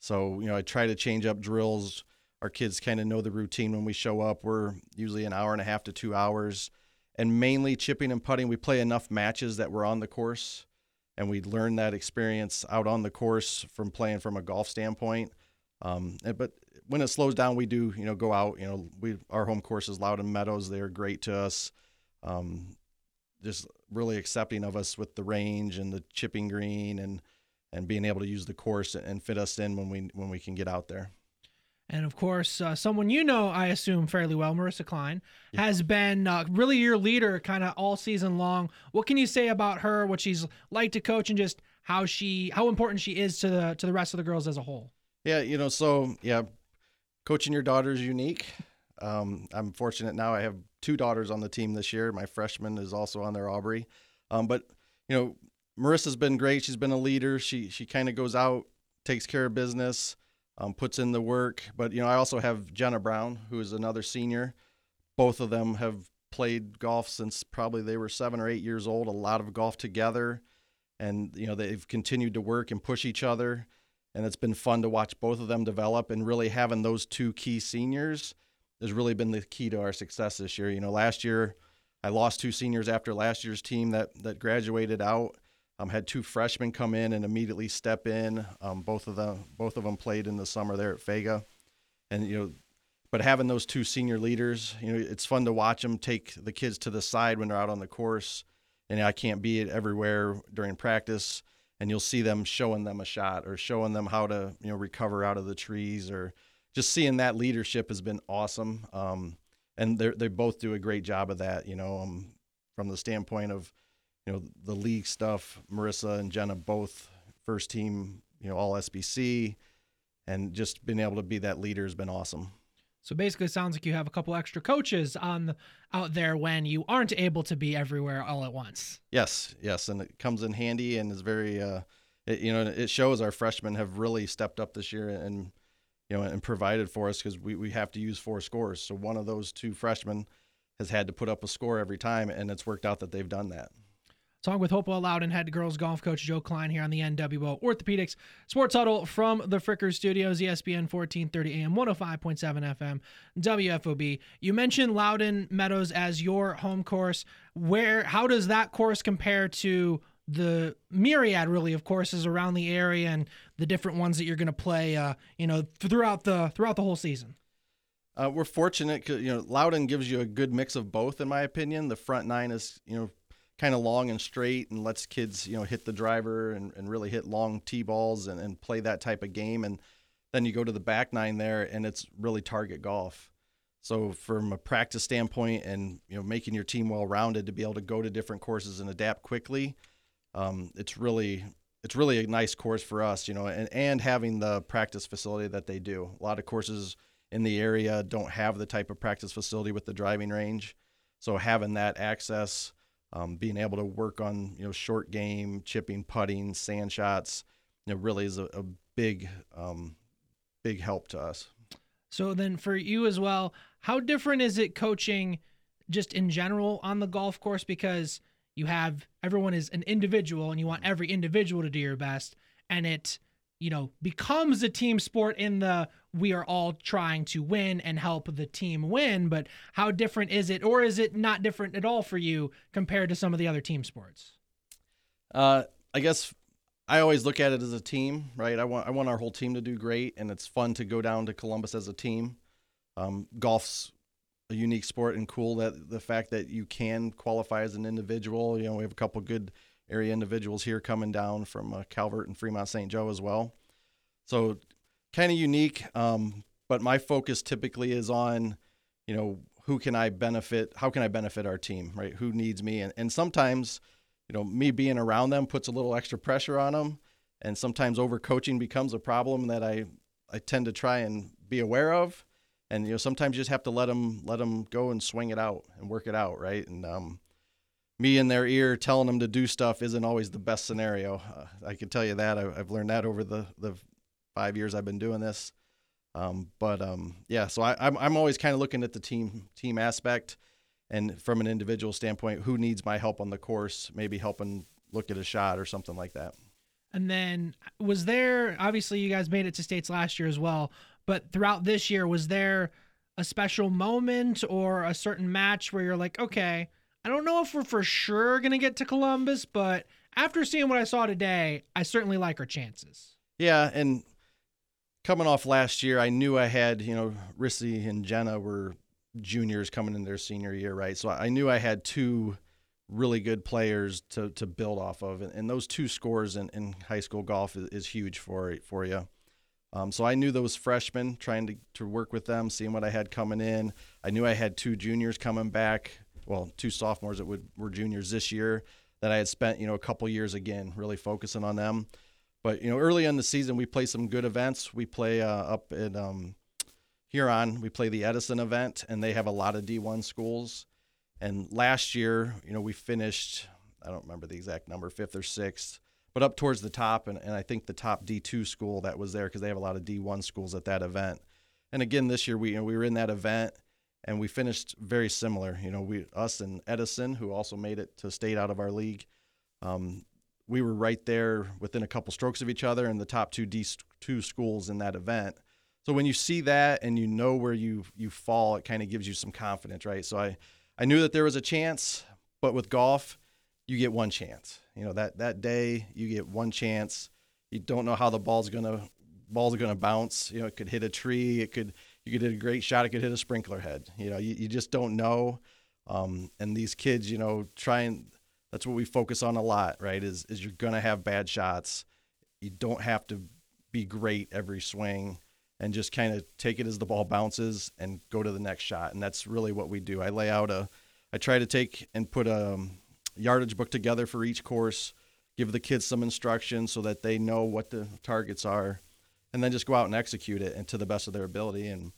So, you know, I try to change up drills. Our kids kind of know the routine when we show up. We're usually an hour and a half to two hours, and mainly chipping and putting. We play enough matches that we're on the course, and we learn that experience out on the course from playing from a golf standpoint. Um, but when it slows down, we do, you know, go out. You know, we our home course is Loudon Meadows. They're great to us. Um, just really accepting of us with the range and the chipping green and and being able to use the course and fit us in when we when we can get out there. And of course, uh, someone you know, I assume fairly well, Marissa Cline, yeah. has been uh, really your leader kind of all season long. What can you say about her? What she's like to coach, and just how she, how important she is to the to the rest of the girls as a whole. Yeah, you know, so yeah, coaching your daughter is unique. Um, I'm fortunate now. I have two daughters on the team this year. My freshman is also on there, Aubrey. Um, but you know, Marissa's been great. She's been a leader. She she kind of goes out, takes care of business, um, puts in the work. But you know, I also have Jenna Brown, who is another senior. Both of them have played golf since probably they were seven or eight years old. A lot of golf together, and you know they've continued to work and push each other. And it's been fun to watch both of them develop and really having those two key seniors has really been the key to our success this year. You know, last year I lost two seniors after last year's team that that graduated out. Um, had two freshmen come in and immediately step in. Um, both of them both of them played in the summer there at FAGA, and you know, but having those two senior leaders, you know, it's fun to watch them take the kids to the side when they're out on the course. And I can't be it everywhere during practice, and you'll see them showing them a shot or showing them how to you know recover out of the trees or just seeing that leadership has been awesome. Um, and they they both do a great job of that. You know, um, from the standpoint of you know the league stuff. Marissa and Jenna both first team, you know, all SBC, and just being able to be that leader has been awesome. So basically, it sounds like you have a couple extra coaches on the, out there when you aren't able to be everywhere all at once. Yes, yes, and it comes in handy and is very, uh, it, you know, it shows our freshmen have really stepped up this year and you know, and provided for us because we, we have to use four scores. So one of those two freshmen has had to put up a score every time, and it's worked out that they've done that. Talking with Hopewell Loudon head girls golf coach Joe Cline here on the NWO Orthopedics Sports Huddle from the Fricker Studios, ESPN 1430 AM, 105.7 FM, WFOB. You mentioned Loudon Meadows as your home course. Where, how does that course compare to the myriad really of courses around the area and the different ones that you're going to play uh, you know throughout the throughout the whole season. Uh, we're fortunate because you know loudon gives you a good mix of both in my opinion. The front nine is you know kind of long and straight and lets kids you know hit the driver and, and really hit long tee balls and, and play that type of game. And then you go to the back nine there and it's really target golf. So from a practice standpoint, and you know, making your team well-rounded to be able to go to different courses and adapt quickly, um, it's really it's really a nice course for us, you know, and, and having the practice facility that they do. A lot of courses in the area don't have the type of practice facility with the driving range. So having that access, um, being able to work on, you know, short game, chipping, putting, sand shots, you know, really is a, a big, um, big help to us. So then for you as well, how different is it coaching just in general on the golf course? Because you have everyone is an individual and you want every individual to do your best. And it you know becomes a team sport in the we are all trying to win and help the team win. But how different is it or is it not different at all for you compared to some of the other team sports? Uh i guess i always look at it as a team right? I want i want our whole team to do great and it's fun to go down to columbus as a team. Um, golf's a unique sport and cool that the fact that you can qualify as an individual. You know, we have a couple good area individuals here coming down from uh, Calvert and Fremont St. Joe as well. So kind of unique. Um, but my focus typically is on, you know, who can I benefit? How can I benefit our team? Right? Who needs me? And, and sometimes, you know, me being around them puts a little extra pressure on them. And sometimes over coaching becomes a problem that I, I tend to try and be aware of and you know sometimes you just have to let them let them go and swing it out and work it out right? And um, me in their ear telling them to do stuff isn't always the best scenario. Uh, i can tell you that. I, have learned that over the the five years i've been doing this. Um, but um, yeah so I, I'm, I'm always kind of looking at the team team aspect. And from an individual standpoint who needs my help on the course? Maybe helping look at a shot or something like that. And then was there obviously you guys made it to states last year as well but throughout this year, was there a special moment or a certain match where you're like, okay, I don't know if we're for sure going to get to Columbus, but after seeing what I saw today, I certainly like our chances. Yeah. And coming off last year, I knew I had, you know, Rissy and Jenna were juniors coming in their senior year, right? So I knew I had two really good players to, to build off of. And, and those two scores in, in high school golf is, is huge for, for you. Um, so I knew those freshmen, trying to, to work with them, seeing what I had coming in. I knew I had two juniors coming back, well, two sophomores that would, were juniors this year that I had spent, you know, a couple years again, really focusing on them. But you know, early in the season, we play some good events. We play uh, up in um, Huron. We play the Edison event, and they have a lot of D1 schools. And last year, you know, we finished. I don't remember the exact number, fifth or sixth but up towards the top, and, and I think the top D2 school that was there because they have a lot of D1 schools at that event. And again, this year we you know, we were in that event and we finished very similar. You know, we us and Edison, who also made it to state out of our league, um, we were right there within a couple strokes of each other in the top two D2 schools in that event. So when you see that and you know where you you fall, it kind of gives you some confidence, right? So I I knew that there was a chance, but with golf, you get one chance. You know that that day you get one chance. You don't know how the ball's gonna ball's are gonna bounce. You know, it could hit a tree. It could you could hit a great shot. It could hit a sprinkler head. You know, you, you just don't know. Um, and these kids, you know, try and that's what we focus on a lot, right? Is is you're gonna have bad shots. You don't have to be great every swing and just kind of take it as the ball bounces and go to the next shot. And that's really what we do. I lay out a, I try to take and put a, um, yardage book together for each course, give the kids some instruction so that they know what the targets are, and then just go out and execute it and to the best of their ability. And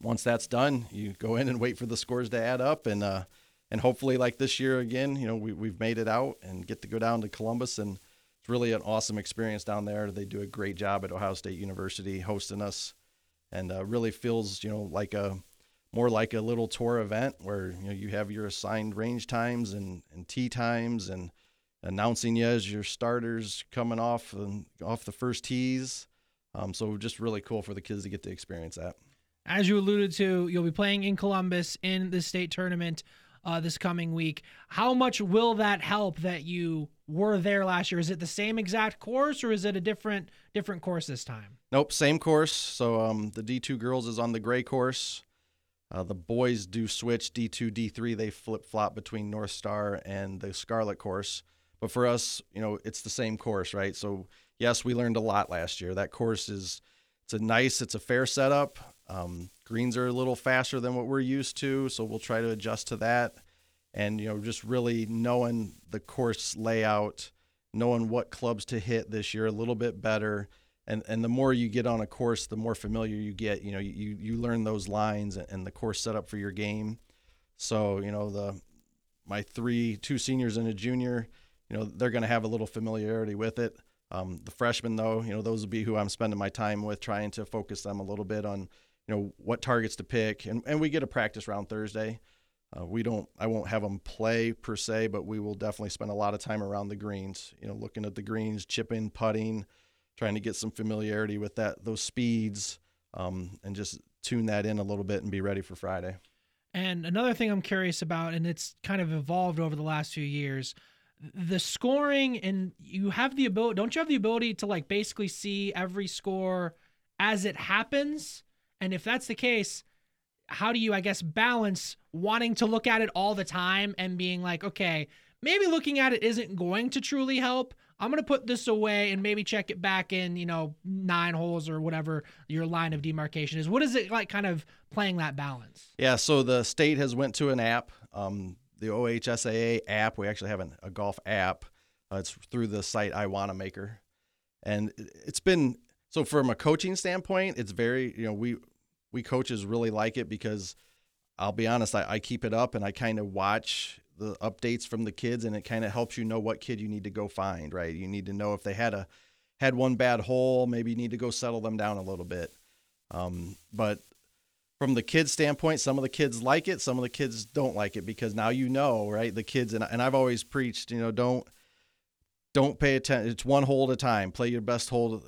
once that's done, you go in and wait for the scores to add up, and uh, and hopefully, like this year again, you know, we we've made it out and get to go down to Columbus, and it's really an awesome experience down there. They do a great job at Ohio State University hosting us, and uh, really feels you know like a more like a little tour event where you know you have your assigned range times and, and tee times and announcing you as your starters coming off and off the first tees. Um, so just really cool for the kids to get to experience that. As you alluded to, you'll be playing in Columbus in the state tournament uh, this coming week. How much will that help that you were there last year? Is it the same exact course or is it a different different course this time? Nope, same course. So um, the D2 girls is on the gray course. Uh, the boys do switch D2, D3. They flip flop between North Star and the Scarlet course. But for us, you know, it's the same course, right? So yes, we learned a lot last year. That course is it's a nice, it's a fair setup. Um, greens are a little faster than what we're used to, so we'll try to adjust to that. And you know, just really knowing the course layout, knowing what clubs to hit this year a little bit better. And and the more you get on a course, the more familiar you get. You know, you you learn those lines and the course setup for your game. So you know the my three two seniors and a junior, you know, they're going to have a little familiarity with it. Um, the freshmen, though, you know, those will be who I'm spending my time with, trying to focus them a little bit on, you know, what targets to pick. And, and we get a practice round Thursday. Uh, we don't, I won't have them play per se, but we will definitely spend a lot of time around the greens, you know, looking at the greens, chipping, putting, trying to get some familiarity with that, those speeds, um, and just tune that in a little bit and be ready for Friday. And another thing I'm curious about, and it's kind of evolved over the last few years, the scoring and you have the ability don't you have the ability to like basically see every score as it happens and if that's the case how do you i guess balance wanting to look at it all the time and being like okay maybe looking at it isn't going to truly help i'm going to put this away and maybe check it back in you know nine holes or whatever your line of demarcation is what is it like kind of playing that balance yeah so the state has went to an app um, the OHSAA app. We actually have an, a golf app. Uh, it's through the site iWanamaker, and it's been so from a coaching standpoint, it's very you know we we coaches really like it because I'll be honest, I, I keep it up and I kind of watch the updates from the kids, and it kind of helps you know what kid you need to go find. Right, you need to know if they had a had one bad hole, maybe you need to go settle them down a little bit. Um, but from the kids standpoint some of the kids like it some of the kids don't like it because now you know right the kids and, and i've always preached you know don't don't pay attention it's one hole at a time play your best hole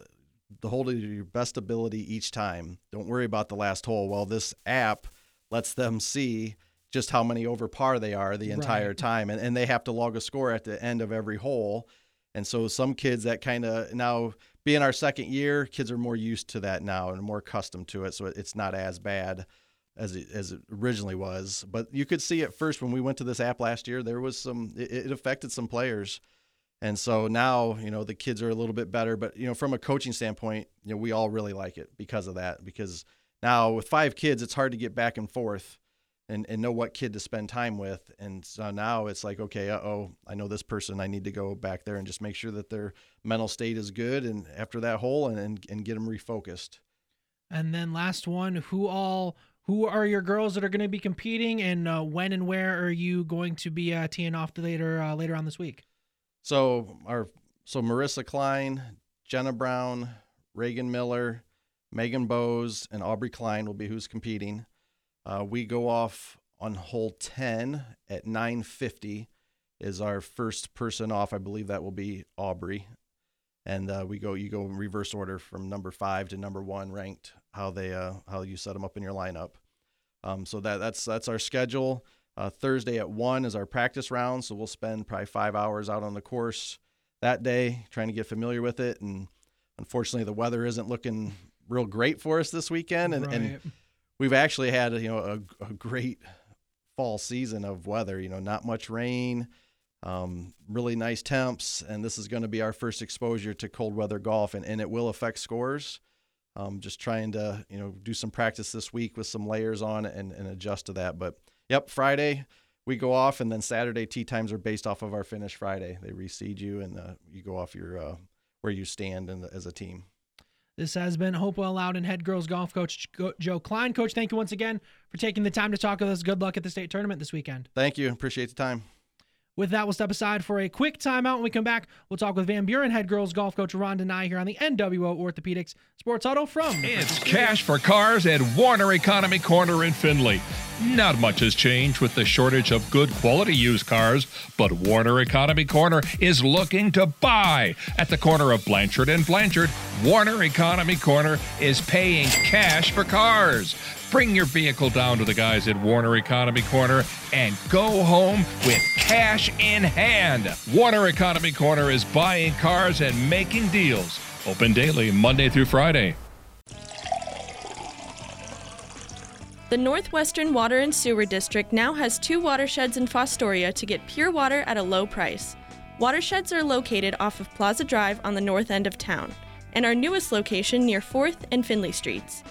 the hole to your best ability each time don't worry about the last hole well this app lets them see just how many over par they are the entire right. time and, and they have to log a score at the end of every hole and so some kids that kind of now being our second year, kids are more used to that now and more accustomed to it, so it's not as bad as it, as it originally was. But you could see at first when we went to this app last year, there was some it, it affected some players, and so now you know the kids are a little bit better. But you know from a coaching standpoint, you know we all really like it because of that. Because now with five kids, it's hard to get back and forth and, and know what kid to spend time with. And so now it's like, okay, uh oh, I know this person. I need to go back there and just make sure that their mental state is good. And after that hole, and, and, and get them refocused. And then last one, who all who are your girls that are going to be competing, and uh, when and where are you going to be uh, teeing off later uh, later on this week? So our so Marissa Cline, Jenna Brown, Reagan Miller, Megan Bowes, and Aubrey Cline will be who's competing. Uh, we go off on hole 10 at 950 is our first person off. I believe that will be Aubrey. And uh, we go, you go in reverse order from number five to number one ranked, how they, uh, how you set them up in your lineup. Um, so that that's that's our schedule. Uh, Thursday at one is our practice round, so we'll spend probably five hours out on the course that day, trying to get familiar with it. And unfortunately, the weather isn't looking real great for us this weekend, and, right. and we've actually had you know a, a, great fall season of weather. You know, not much rain, um, really nice temps, and this is going to be our first exposure to cold weather golf, and, and it will affect scores. Um, just trying to you know do some practice this week with some layers on and, and adjust to that. But yep, Friday we go off, and then Saturday tee times are based off of our finish Friday. They reseed you, and uh, you go off your uh, where you stand the, as a team. This has been Hopewell Loudon head girls golf coach Joe Cline. Coach, thank you once again for taking the time to talk with us. Good luck at the state tournament this weekend. Thank you. Appreciate the time. With that, we'll step aside for a quick timeout. When we come back, we'll talk with Van Buren head girls golf coach Rhonda Nye here on the NWO Orthopedics Sports Huddle from. It's cash for cars at Warner Economy Corner in Findlay. Not much has changed with the shortage of good quality used cars, but Warner Economy Corner is looking to buy. At the corner of Blanchard and Blanchard, Warner Economy Corner is paying cash for cars. Bring your vehicle down to the guys at Warner Economy Corner and go home with cash in hand. Warner Economy Corner is buying cars and making deals. Open daily, Monday through Friday. The Northwestern Water and Sewer District now has two watersheds in Fostoria to get pure water at a low price. Watersheds are located off of Plaza Drive on the north end of town, and our newest location near 4th and Finley Streets.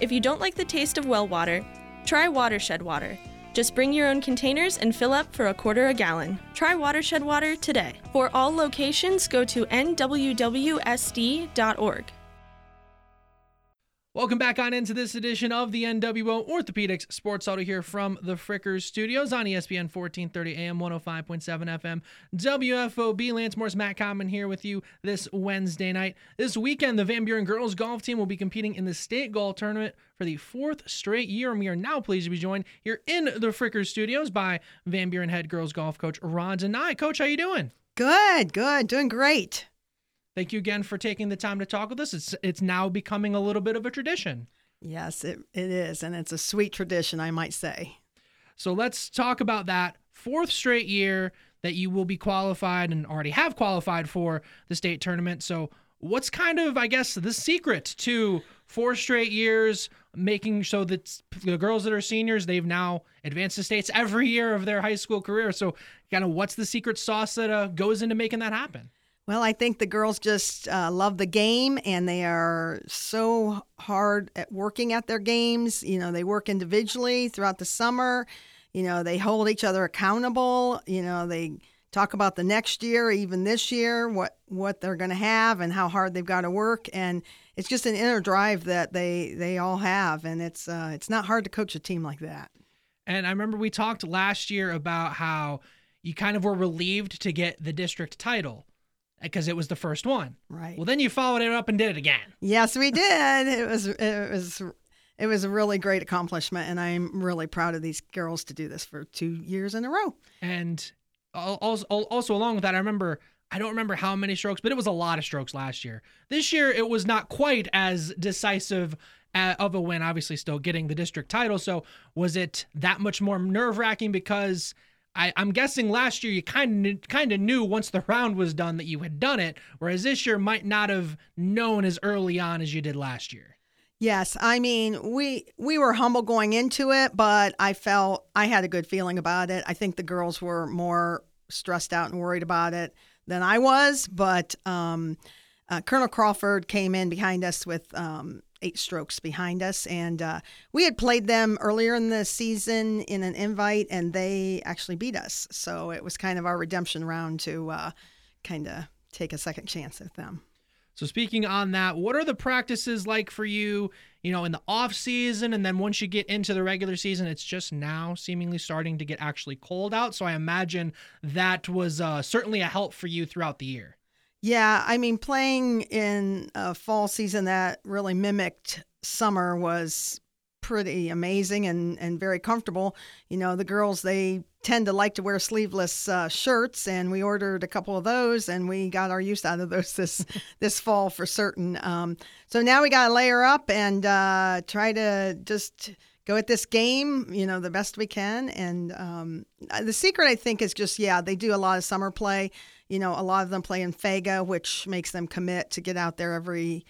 If you don't like the taste of well water, try Watershed Water. Just bring your own containers and fill up for a quarter a gallon. Try Watershed Water today. For all locations, go to nwwsd.org. Welcome back on into this edition of the NWO Orthopedics Sports Huddle here from the Frickers Studios on ESPN 1430 AM 105.7 FM WFOB. Lance Morris, Matt Common here with you this Wednesday night. This weekend, the Van Buren girls golf team will be competing in the state golf tournament for the fourth straight year, and we are now pleased to be joined here in the Frickers Studios by Van Buren head girls golf coach Rhonda Nye. Coach, how you doing? Good, good, doing great. Thank you again for taking the time to talk with us. It's it's now becoming a little bit of a tradition. Yes, it, it is, and it's a sweet tradition, I might say. So let's talk about that fourth straight year that you will be qualified and already have qualified for the state tournament. So what's kind of I guess the secret to four straight years making so that the girls that are seniors they've now advanced to states every year of their high school career. So kind of what's the secret sauce that uh, goes into making that happen? Well, I think the girls just uh, love the game and they are so hard at working at their games. You know, they work individually throughout the summer. You know, they hold each other accountable. You know, they talk about the next year, even this year, what what they're going to have and how hard they've got to work. And it's just an inner drive that they they all have, and it's uh, it's not hard to coach a team like that. And I remember we talked last year about how you kind of were relieved to get the district title because it was the first one. Right. Well, then you followed it up and did it again. Yes, we did. It was it was it was a really great accomplishment, and I'm really proud of these girls to do this for two years in a row. And also, also along with that, I remember I don't remember how many strokes, but it was a lot of strokes last year. This year, it was not quite as decisive uh, of a win. Obviously, still getting the district title. So was it that much more nerve wracking because? I, am guessing last year you kind of kind of knew once the round was done that you had done it, whereas this year might not have known as early on as you did last year. Yes, I mean we we were humble going into it, but I felt I had a good feeling about it. I think the girls were more stressed out and worried about it than I was, but um, uh, Colonel Crawford came in behind us with um, eight strokes behind us. And uh, we had played them earlier in the season in an invite, and they actually beat us. So it was kind of our redemption round to uh, kind of take a second chance at them. So speaking on that, what are the practices like for you, you know, in the off season and then once you get into the regular season, it's just now seemingly starting to get actually cold out. So I imagine that was uh, certainly a help for you throughout the year. Yeah, I mean, playing in a fall season that really mimicked summer was pretty amazing and, and very comfortable. You know, the girls, they tend to like to wear sleeveless uh, shirts, and we ordered a couple of those, and we got our use out of those this this fall for certain. Um, so now we got to layer up and uh, try to just go at this game, you know, the best we can. And um, the secret, I think, is just yeah, they do a lot of summer play you know, a lot of them play in FAGA, which makes them commit to get out there every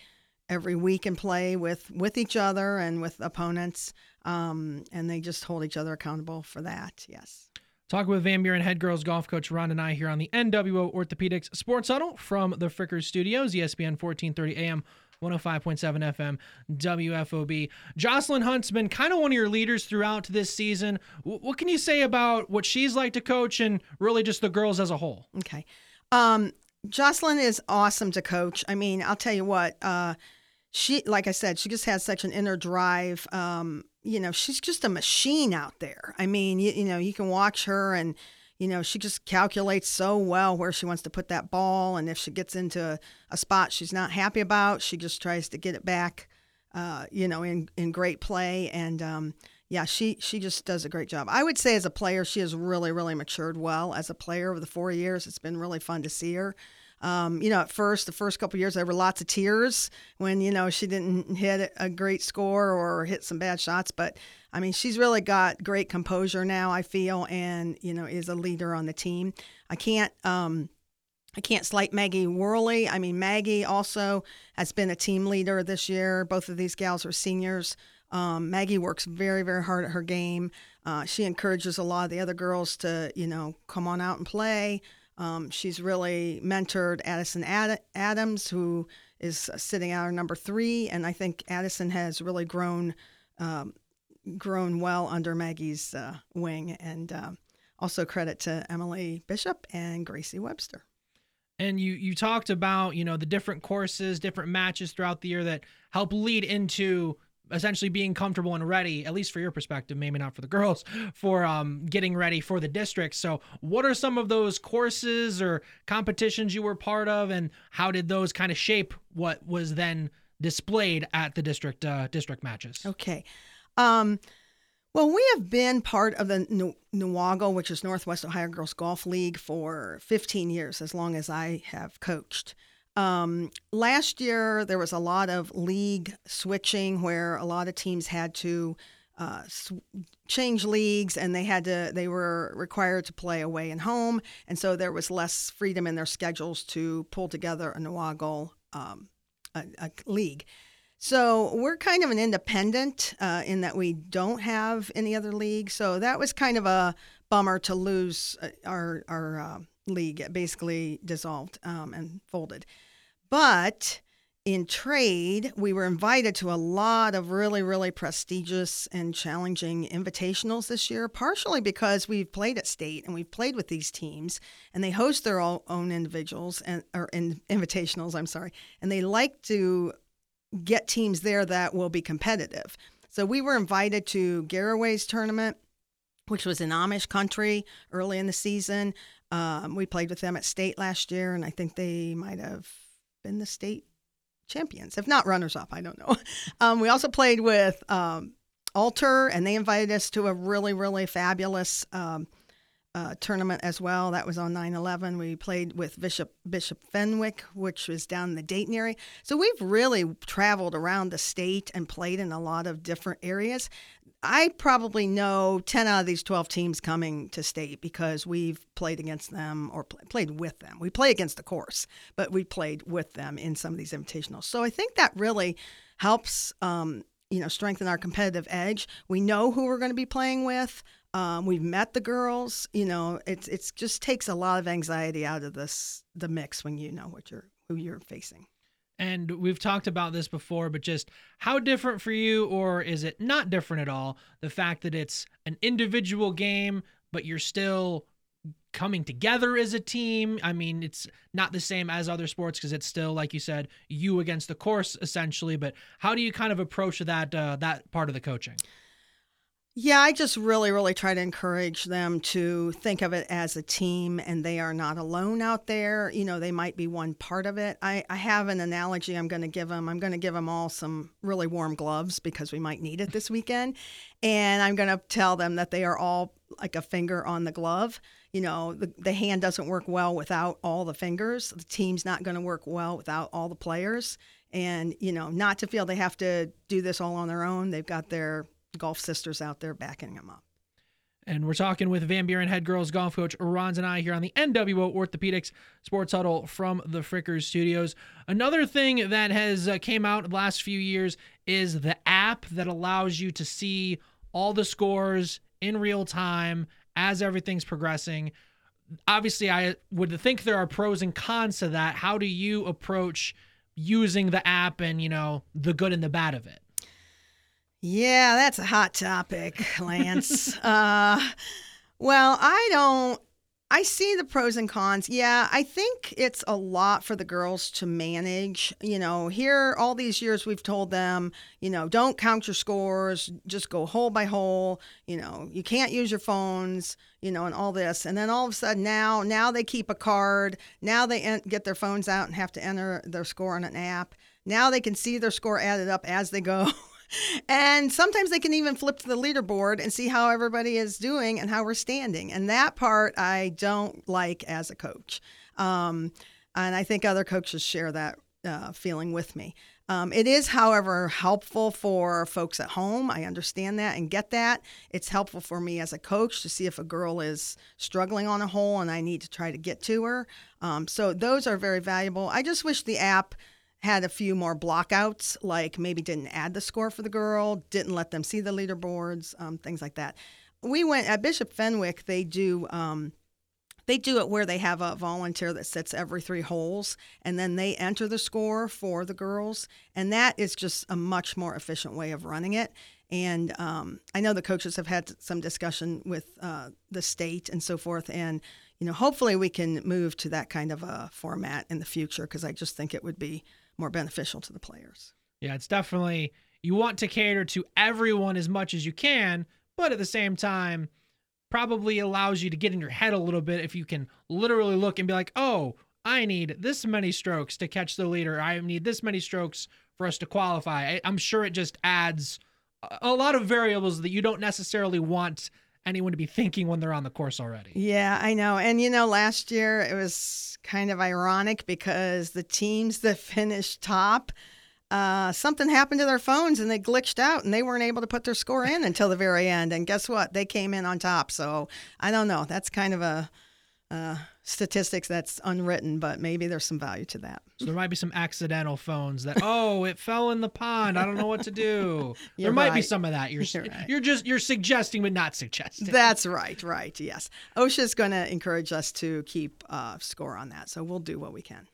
every week and play with with each other and with opponents. Um, and they just hold each other accountable for that. Yes. Talking with Van Buren head girls golf coach Rhonda Nye here on the NWO Orthopedics Sports Huddle from the Frickers Studios, ESPN 1430 AM 105.7 FM, WFOB. Jocelyn Hunt's been kind of one of your leaders throughout this season. W- what can you say about what she's like to coach and really just the girls as a whole? Okay. Um, Jocelyn is awesome to coach. I mean, I'll tell you what, uh, she, like I said, she just has such an inner drive. Um, you know, she's just a machine out there. I mean, you, you know, you can watch her and, you know, she just calculates so well where she wants to put that ball. And if she gets into a, a spot she's not happy about, she just tries to get it back, uh, you know, in, in great play. And, um, yeah, she she just does a great job. I would say as a player, she has really really matured well as a player over the four years. It's been really fun to see her. Um, you know, at first, the first couple years, there were lots of tears when you know she didn't hit a great score or hit some bad shots. But I mean, she's really got great composure now. I feel, and you know, is a leader on the team. I can't. Um, I can't slight Maggie Worley. I mean, Maggie also has been a team leader this year. Both of these gals are seniors. Um, Maggie works very, very hard at her game. Uh, she encourages a lot of the other girls to, you know, come on out and play. Um, she's really mentored Addison Ad- Adams, who is sitting at our number three, and I think Addison has really grown um, grown well under Maggie's uh, wing, and uh, also credit to Emily Bishop and Gracie Webster. And you you talked about you know the different courses, different matches throughout the year that help lead into essentially being comfortable and ready, at least for your perspective, maybe not for the girls, for um, getting ready for the district. So, what are some of those courses or competitions you were part of, and how did those kind of shape what was then displayed at the district uh, district matches? Okay. Um, well, we have been part of the NWOGL, which is Northwest Ohio Girls Golf League, for 15 years, as long as I have coached. Um, last year, there was a lot of league switching where a lot of teams had to uh, sw- change leagues and they had to they were required to play away and home and so there was less freedom in their schedules to pull together a NWOGL um, a, a league so we're kind of an independent uh, in that we don't have any other league. So that was kind of a bummer to lose uh, our our uh, league. It basically dissolved um, and folded. But in trade, we were invited to a lot of really, really prestigious and challenging invitationals this year, partially because we've played at state and we've played with these teams and they host their own individuals and or in, invitationals, I'm sorry, and they like to get teams there that will be competitive. So we were invited to Garaway's tournament, which was in Amish country early in the season. Um, we played with them at state last year, and I think they might have been the state champions, if not runners up. I don't know. Um, we also played with um, Alter, and they invited us to a really, really fabulous um, uh, tournament as well. That was on 9 11. We played with Bishop, Bishop Fenwick, which was down in the Dayton area. So we've really traveled around the state and played in a lot of different areas. I probably know 10 out of these 12 teams coming to state because we've played against them or play, played with them. We play against the course, but we played with them in some of these invitationals. So I think that really helps. Um, you know, strengthen our competitive edge. We know who we're going to be playing with. Um, we've met the girls. You know, it's it's just takes a lot of anxiety out of this the mix when you know what you're who you're facing. And we've talked about this before, but just how different for you, or is it not different at all? The fact that it's an individual game, but you're still coming together as a team. I mean, it's not the same as other sports because it's still, like you said, you against the course essentially. But how do you kind of approach that uh, that part of the coaching? Yeah, I just really, really try to encourage them to think of it as a team and they are not alone out there. You know, they might be one part of it. I, I have an analogy I'm going to give them. I'm going to give them all some really warm gloves because we might need it this weekend. And I'm going to tell them that they are all like a finger on the glove. You know, the, the hand doesn't work well without all the fingers. The team's not going to work well without all the players. And, you know, not to feel they have to do this all on their own. They've got their golf sisters out there backing them up. And we're talking with Van Buren head girls golf coach Rhonda Nye here on the NWO Orthopedics Sports Huddle from the Frickers Studios. Another thing that has uh, came out the last few years is the app that allows you to see all the scores in real time as everything's progressing. Obviously, I would think there are pros and cons to that. How do you approach using the app and, you know, the good and the bad of it? Yeah, that's a hot topic, Lance. uh, well, I don't. I see the pros and cons. Yeah, I think it's a lot for the girls to manage. You know, here all these years we've told them, you know, don't count your scores, just go hole by hole. You know, you can't use your phones, you know, and all this. And then all of a sudden now, now they keep a card. Now they en- get their phones out and have to enter their score on an app. Now they can see their score added up as they go. and sometimes they can even flip to the leaderboard and see how everybody is doing and how we're standing. And that part I don't like as a coach. Um, and I think other coaches share that uh, feeling with me. Um, it is, however, helpful for folks at home. I understand that and get that. It's helpful for me as a coach to see if a girl is struggling on a hole and I need to try to get to her. Um, so those are very valuable. I just wish the app had a few more blockouts, like maybe didn't add the score for the girl, didn't let them see the leaderboards, um, things like that. We went at Bishop Fenwick. They do um, they do it where they have a volunteer that sits every three holes and then they enter the score for the girls. And that is just a much more efficient way of running it. And um, I know the coaches have had some discussion with uh, the state and so forth. And, you know, hopefully we can move to that kind of a format in the future because I just think it would be more beneficial to the players. Yeah, it's definitely, you want to cater to everyone as much as you can, but at the same time, probably allows you to get in your head a little bit if you can literally look and be like, oh, I need this many strokes to catch the leader. I need this many strokes for us to qualify. I, I'm sure it just adds a lot of variables that you don't necessarily want anyone to be thinking when they're on the course already. Yeah, I know. And you know, last year it was kind of ironic because the teams that finished top, uh, something happened to their phones and they glitched out and they weren't able to put their score in until the very end. And guess what? They came in on top. So I don't know. That's kind of a uh, statistics that's unwritten, but maybe there's some value to that. So there might be some accidental phones that oh it fell in the pond. I don't know what to do. There might be some of that. You're You're right. you're just you're suggesting but not suggesting. That's right, right. Yes. OSHA's going to encourage us to keep uh, score on that. So we'll do what we can.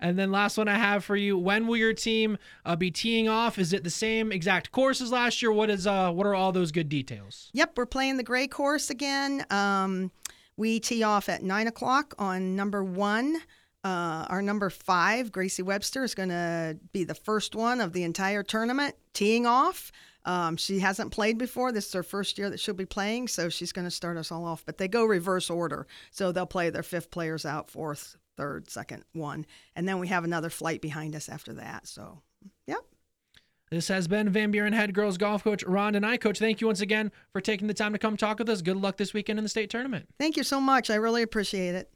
And then last one I have for you: When will your team uh, be teeing off? Is it the same exact course as last year? What is uh what are all those good details? Yep, we're playing the gray course again. Um, we tee off at nine o'clock on number one. Uh, our number five, Gracie Webster, is going to be the first one of the entire tournament teeing off. Um, she hasn't played before. This is her first year that she'll be playing, so she's going to start us all off. But they go reverse order. So they'll play their fifth players out, fourth, third, second, one. And then we have another flight behind us after that. So, yep. This has been Van Buren head girls golf coach Rhonda Nye. Coach, thank you once again for taking the time to come talk with us. Good luck this weekend in the state tournament. Thank you so much. I really appreciate it.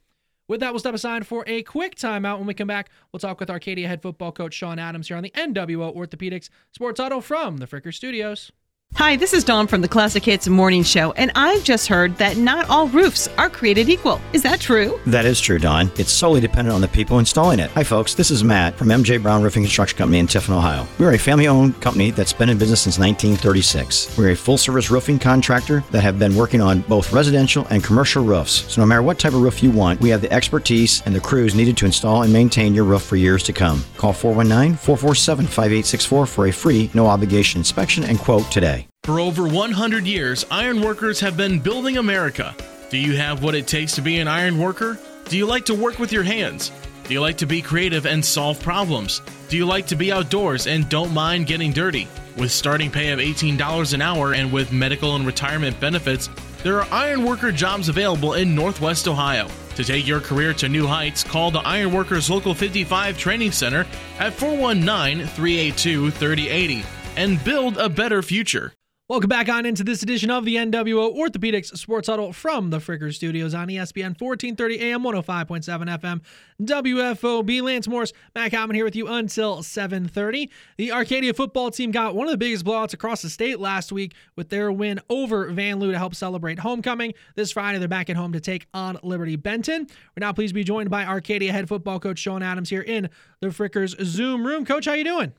With that, we'll step aside for a quick timeout. When we come back, we'll talk with Arcadia head football coach Sean Adams here on the NWO Orthopedics Sports Huddle from the Fricker Studios. Hi, this is Dawn from the Classic Hits Morning Show, and I've just heard that not all roofs are created equal. Is that true? That is true, Don. It's solely dependent on the people installing it. Hi, folks. This is Matt from MJ Brown Roofing Construction Company in Tiffin, Ohio. We're a family owned company that's been in business since 1936. We're a full service roofing contractor that have been working on both residential and commercial roofs. So, no matter what type of roof you want, we have the expertise and the crews needed to install and maintain your roof for years to come. Call 419 447 5864 for a free, no obligation inspection and quote today. For over 100 years, ironworkers have been building America. Do you have what it takes to be an iron worker? Do you like to work with your hands? Do you like to be creative and solve problems? Do you like to be outdoors and don't mind getting dirty? With starting pay of $18 an hour and with medical and retirement benefits, there are ironworker jobs available in Northwest Ohio. To take your career to new heights, call the Ironworkers Local 55 Training Center at 419 382 3080 and build a better future. Welcome back on into this edition of the NWO Orthopedics Sports Huddle from the Fricker Studios on ESPN 1430 AM 105.7 FM WFOB. Lance Morris, Matt Common here with you until 7:30. The Arcadia football team got one of the biggest blowouts across the state last week with their win over Vanlue to help celebrate homecoming. This Friday, they're back at home to take on Liberty Benton. We're now pleased to be joined by Arcadia head football coach Sean Adams here in the Frickers Zoom room. Coach, how you doing?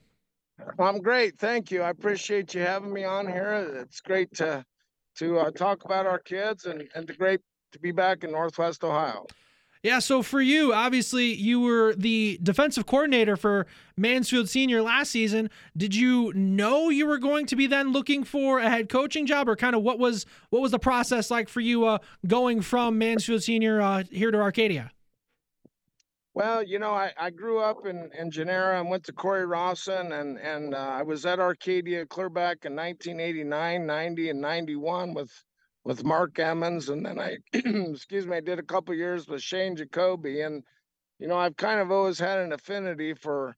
I'm great, thank you. I appreciate you having me on here. It's great to to uh, talk about our kids and and to great to be back in Northwest Ohio. Yeah, so for you, obviously, you were the defensive coordinator for Mansfield Senior last season. Did you know you were going to be then looking for a head coaching job, or kind of what was what was the process like for you uh, going from Mansfield Senior uh, here to Arcadia? Well, you know, I, I grew up in, in Jenera and went to Cory-Rawson and, and uh, I was at Arcadia clear back in 1989, 90, and 91 with with Mark Emmons. And then I, excuse me, I did a couple years with Shane Jacoby. And, you know, I've kind of always had an affinity for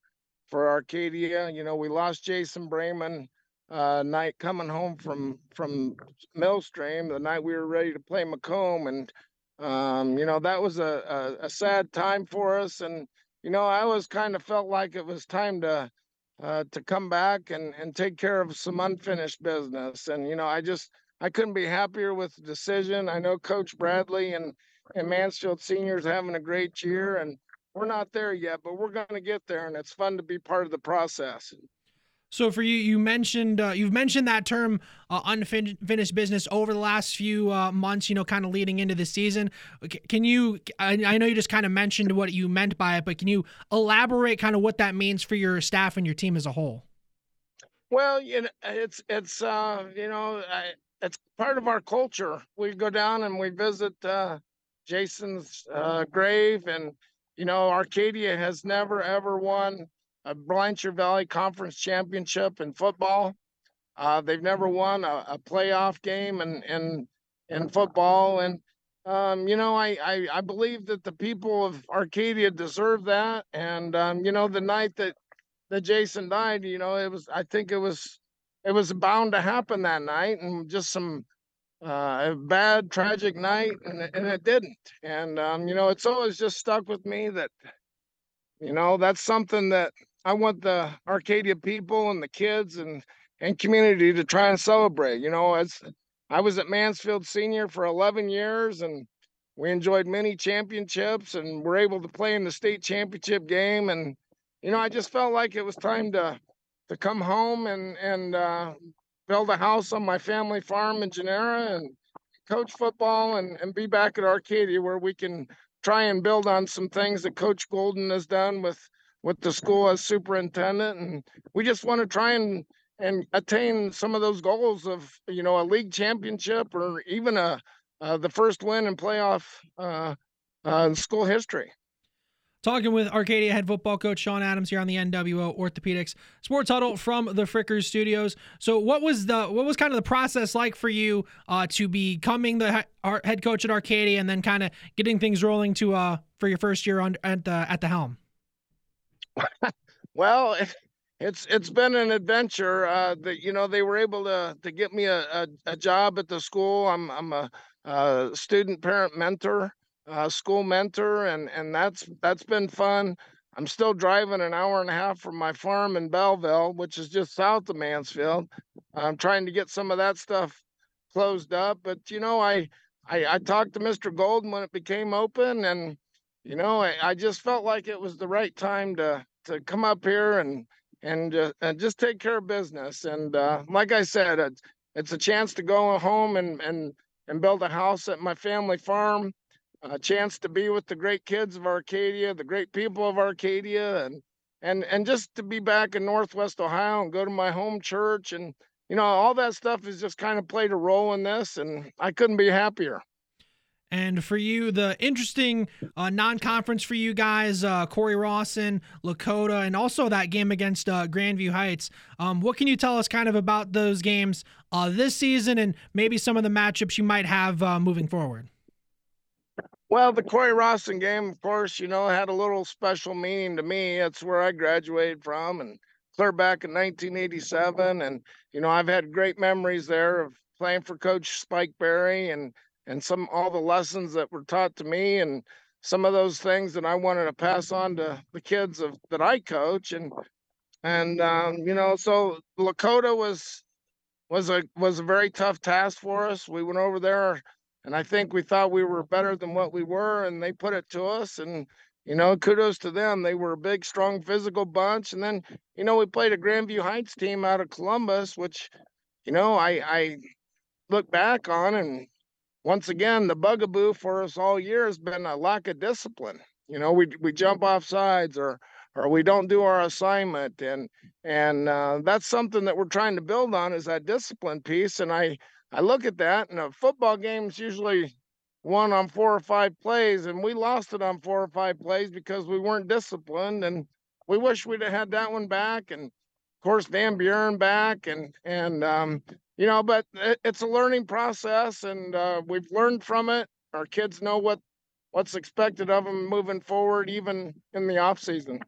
for Arcadia. You know, we lost Jason Brayman uh, night coming home from from Millstream the night we were ready to play McComb. And um, you know, that was a, a, a sad time for us. And, you know, I always kind of felt like it was time to, uh, to come back and, and take care of some unfinished business. And, you know, I just, I couldn't be happier with the decision. I know Coach Bradley and, and Mansfield seniors having a great year and we're not there yet, but we're going to get there. And it's fun to be part of the process. So for you, you mentioned uh, you've mentioned that term uh, unfinished business over the last few uh, months. You know, kind of leading into the season. Can you? I, know you just kind of mentioned what you meant by it, but can you elaborate kind of what that means for your staff and your team as a whole? Well, you know, it's it's uh, you know, I, it's part of our culture. We go down and we visit uh, Jason's uh, grave, and you know, Arcadia has never ever won a Blanchard Valley Conference championship in football. Uh, they've never won a, a playoff game in in in football, and um, you know, I, I I believe that the people of Arcadia deserve that. And um, you know, the night that that Jason died, you know, it was I think it was it was bound to happen that night, and just some uh, a bad tragic night, and and it didn't. And um, you know, it's always just stuck with me that you know that's something that I want the Arcadia people and the kids and and community to try and celebrate. You know, as I was at Mansfield Senior for 11 years and we enjoyed many championships and were able to play in the state championship game. And, you know, I just felt like it was time to to come home and and uh, build a house on my family farm in Jenera and coach football and, and be back at Arcadia where we can try and build on some things that Coach Golden has done with with the school as superintendent, and we just want to try and and attain some of those goals of you know a league championship or even a uh, the first win in playoff uh, uh, school history. Talking with Arcadia head football coach Sean Adams here on the NWO Orthopedics Sports Huddle from the Frickers Studios. So, what was the what was kind of the process like for you uh, to becoming the head coach at Arcadia and then kind of getting things rolling to uh, for your first year on at the at the helm? well, it's it's been an adventure. Uh, that you know they were able to to get me a, a, a job at the school. I'm I'm a, a student parent mentor, school mentor, and and that's that's been fun. I'm still driving an hour and a half from my farm in Belleville, which is just south of Mansfield. I'm trying to get some of that stuff closed up, but you know I I, I talked to Mr. Golden when it became open, and you know, I, I, just felt like it was the right time to to come up here and and uh, and just take care of business. And uh, like I said, it's, it's a chance to go home and and and build a house at my family farm. A chance to be with the great kids of Arcadia, the great people of Arcadia, and and and just to be back in Northwest Ohio and go to my home church and you know all that stuff has just kind of played a role in this, and I couldn't be happier. And for you, the interesting uh, non-conference for you guys, uh, Cory-Rawson, Lakota, and also that game against uh, Grandview Heights. Um, what can you tell us kind of about those games uh, this season and maybe some of the matchups you might have uh, moving forward? Well, the Cory-Rawson game, of course, you know, had a little special meaning to me. It's where I graduated from and clear back in 1987. And, you know, I've had great memories there of playing for Coach Spike Berry and and some all the lessons that were taught to me and some of those things that I wanted to pass on to the kids of that I coach and and um, you know so Lakota was was a was a very tough task for us. We went over there and I think we thought we were better than what we were and they put it to us and you know kudos to them. They were a big strong physical bunch and then you know we played a Grandview Heights team out of Columbus which you know I I look back on and once again, the bugaboo for us all year has been a lack of discipline. You know, we we jump off sides or or we don't do our assignment, and and uh, that's something that we're trying to build on is that discipline piece. And I I look at that, and a football game's usually won on four or five plays, and we lost it on four or five plays because we weren't disciplined, and we wish we'd have had that one back. And course, Van Buren back, and and um, you know, but it's a learning process, and uh, we've learned from it. Our kids know what what's expected of them moving forward, even in the off season.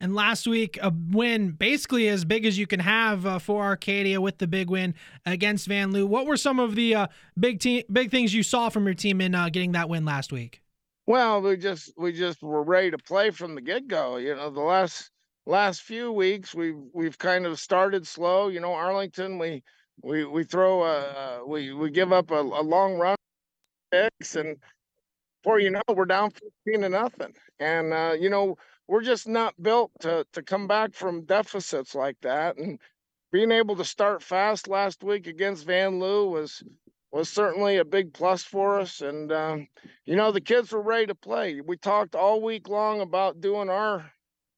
And last week, a win basically as big as you can have uh, for Arcadia with the big win against Vanlue. What were some of the uh, big team, big things you saw from your team in uh, getting that win last week? Well, we just we just were ready to play from the get go. You know, the last last few weeks we've we've kind of started slow. You know, Arlington we we we throw a we we give up a, a long run six and before you know we're down 15 to nothing and uh, you know we're just not built to to come back from deficits like that. And being able to start fast last week against Vanlue was was certainly a big plus for us. And um, you know, the kids were ready to play. We talked all week long about doing our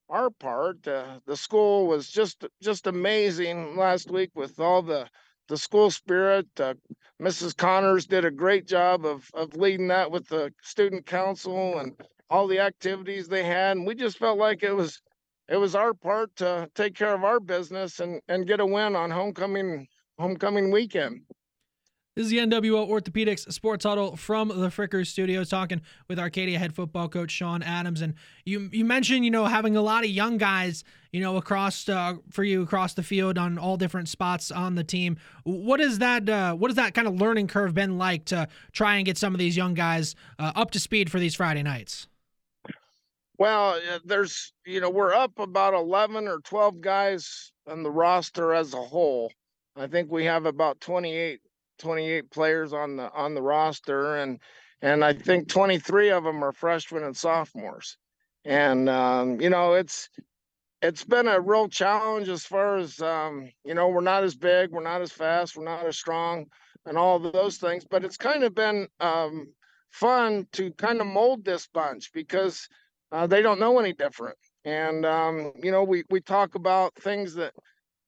our part. Uh, the school was just just amazing last week with all the the school spirit. Uh, Mrs. Connors did a great job of of leading that with the student council and all the activities they had. And we just felt like it was it was our part to take care of our business and and get a win on homecoming homecoming weekend. This is the NWO Orthopedics Sports Huddle from the Frickers Studios, talking with Arcadia head football coach Sean Adams. And you you mentioned you know having a lot of young guys you know across uh, for you across the field on all different spots on the team. What is that? Uh, what has that kind of learning curve been like to try and get some of these young guys uh, up to speed for these Friday nights? Well, there's you know we're up about eleven or twelve guys on the roster as a whole. I think we have about 28 28 players on the on the roster and and I think 23 of them are freshmen and sophomores. And um, you know, it's it's been a real challenge as far as um, you know, we're not as big, we're not as fast, we're not as strong and all those things, but it's kind of been um, fun to kind of mold this bunch because uh, they don't know any different. And um, you know, we we talk about things that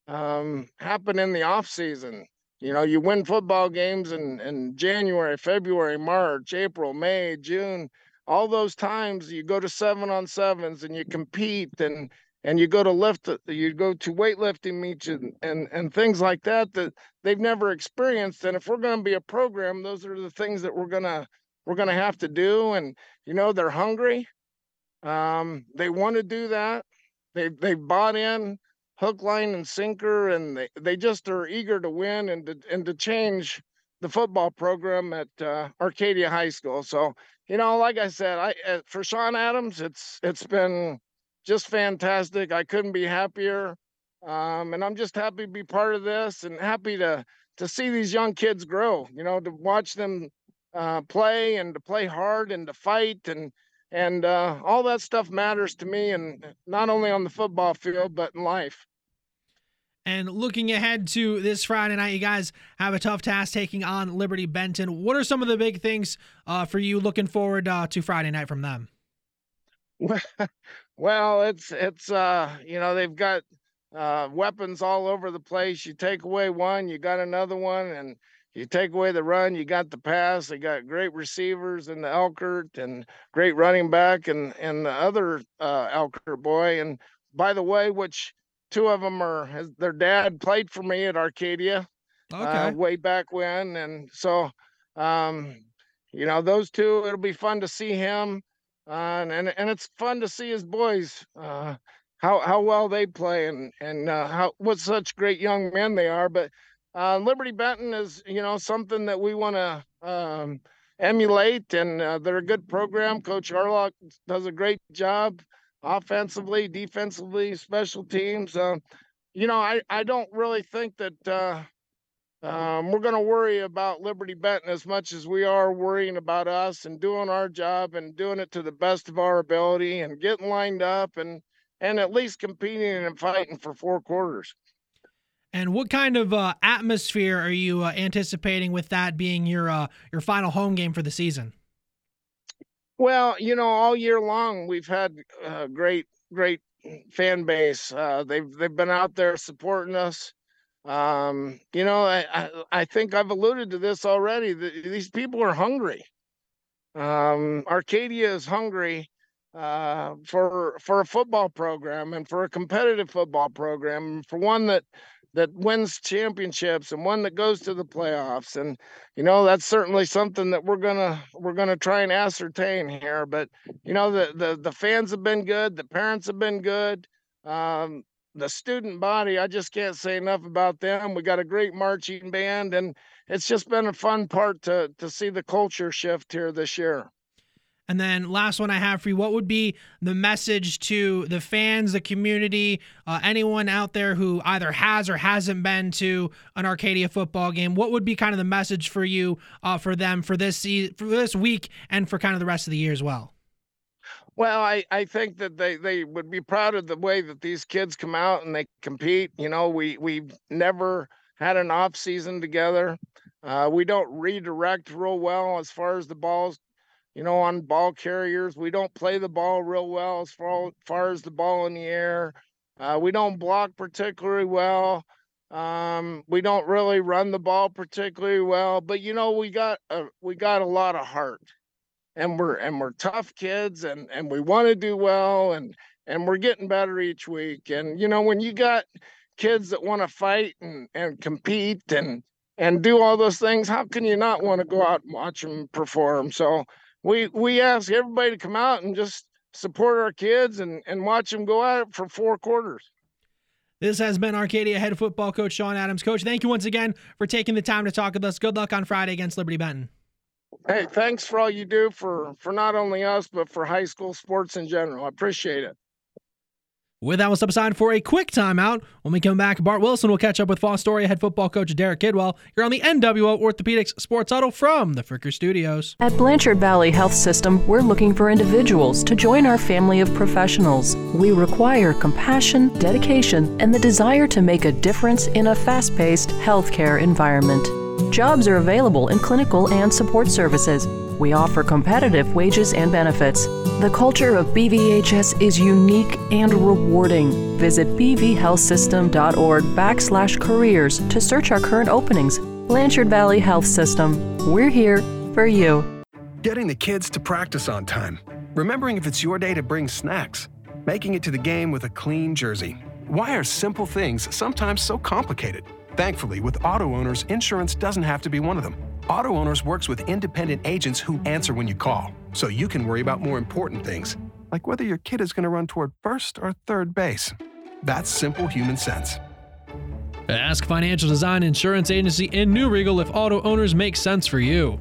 um, happen in the off season you know, you win football games in, in January, February, March, April, May, June, all those times you go to seven on sevens and you compete and and you go to lift you go to weightlifting meets and, and and things like that that they've never experienced. And if we're going to be a program those are the things that we're to we're to have to do. And you know they're hungry. Um they want to do that. They they bought in hook, line, and sinker, and they, they just are eager to win and to, and to change the football program at uh, Arcadia High School. So, you know, like I said, I uh, for Sean Adams, it's it's been just fantastic. I couldn't be happier, um, and I'm just happy to be part of this and happy to to see these young kids grow. You know, to watch them uh, play and to play hard and to fight and and uh, all that stuff matters to me, and not only on the football field but in life. And looking ahead to this Friday night, you guys have a tough task taking on Liberty Benton. What are some of the big things uh, for you looking forward uh, to Friday night from them? Well, it's it's uh you know they've got uh, weapons all over the place. You take away one, you got another one, and you take away the run, you got the pass. They got great receivers in the Elkert and great running back and and the other uh, Elkert boy. And by the way, which two of them are their dad played for me at Arcadia uh, okay. uh, way back when, and so um, you know those two. It'll be fun to see him, uh, and, and and it's fun to see his boys. Uh, how how well they play and and uh, how what such great young men they are. But uh, Liberty Benton is you know something that we want to um, emulate, and they're a good program. Coach Arlock does a great job offensively, defensively, special teams. Uh, you know, I, I don't really think that uh, um, we're going to worry about Liberty Benton as much as we are worrying about us and doing our job and doing it to the best of our ability and getting lined up and and at least competing and fighting for four quarters. And what kind of uh, atmosphere are you uh, anticipating with that being your uh, your final home game for the season? Well, you know, all year long we've had a great, great fan base. Uh, they've they've been out there supporting us. Um, you know, I, I, I think I've alluded to this already. The, these people are hungry. Um, Arcadia is hungry uh, for for a football program and for a competitive football program, for one that that wins championships and one that goes to the playoffs and you know that's certainly something that we're gonna we're gonna try and ascertain here but you know the the, the fans have been good the parents have been good um, the student body i just can't say enough about them we got a great marching band and it's just been a fun part to to see the culture shift here this year and then last one I have for you, what would be the message to the fans, the community, uh, anyone out there who either has or hasn't been to an Arcadia football game? What would be kind of the message for you, uh, for them, for this season, for this week, and for kind of the rest of the year as well? Well, I, I think that they, they would be proud of the way that these kids come out and they compete. You know, we we've never had an off season together. Uh, we don't redirect real well as far as the balls, you know, on ball carriers. We don't play the ball real well as far, far as the ball in the air. Uh, we don't block particularly well. Um, we don't really run the ball particularly well. But you know, we got a, we got a lot of heart and we're and we're tough kids and and we want to do well and and we're getting better each week and you know when you got kids that want to fight and and compete and and do all those things how can you not want to go out and watch them perform so we we ask everybody to come out and just support our kids and and watch them go out for four quarters this has been Arcadia head football coach Sean Adams. Coach, thank you once again for taking the time to talk with us. Good luck on Friday against Liberty Benton. Hey, thanks for all you do for for not only us but for high school sports in general. I appreciate it. With that, we'll step aside for a quick timeout. When we come back, Bart Wilson will catch up with Fostoria head football coach Derek Kidwell. You're on the NWO Orthopedics Sports Huddle from the Fricker Studios. At Blanchard Valley Health System, we're looking for individuals to join our family of professionals. We require compassion, dedication, and the desire to make a difference in a fast paced healthcare environment. Jobs are available in clinical and support services. We offer competitive wages and benefits. The culture of BVHS is unique and rewarding. Visit bvhealthsystem.org backslash careers to search our current openings. Blanchard Valley Health System. We're here for you. Getting the kids to practice on time. Remembering if it's your day to bring snacks. Making it to the game with a clean jersey. Why are simple things sometimes so complicated? Thankfully, with auto owners, insurance doesn't have to be one of them. Auto Owners works with independent agents who answer when you call, so you can worry about more important things, like whether your kid is going to run toward first or third base. That's simple human sense. Ask Financial Design Insurance Agency in New Riegel if auto owners make sense for you.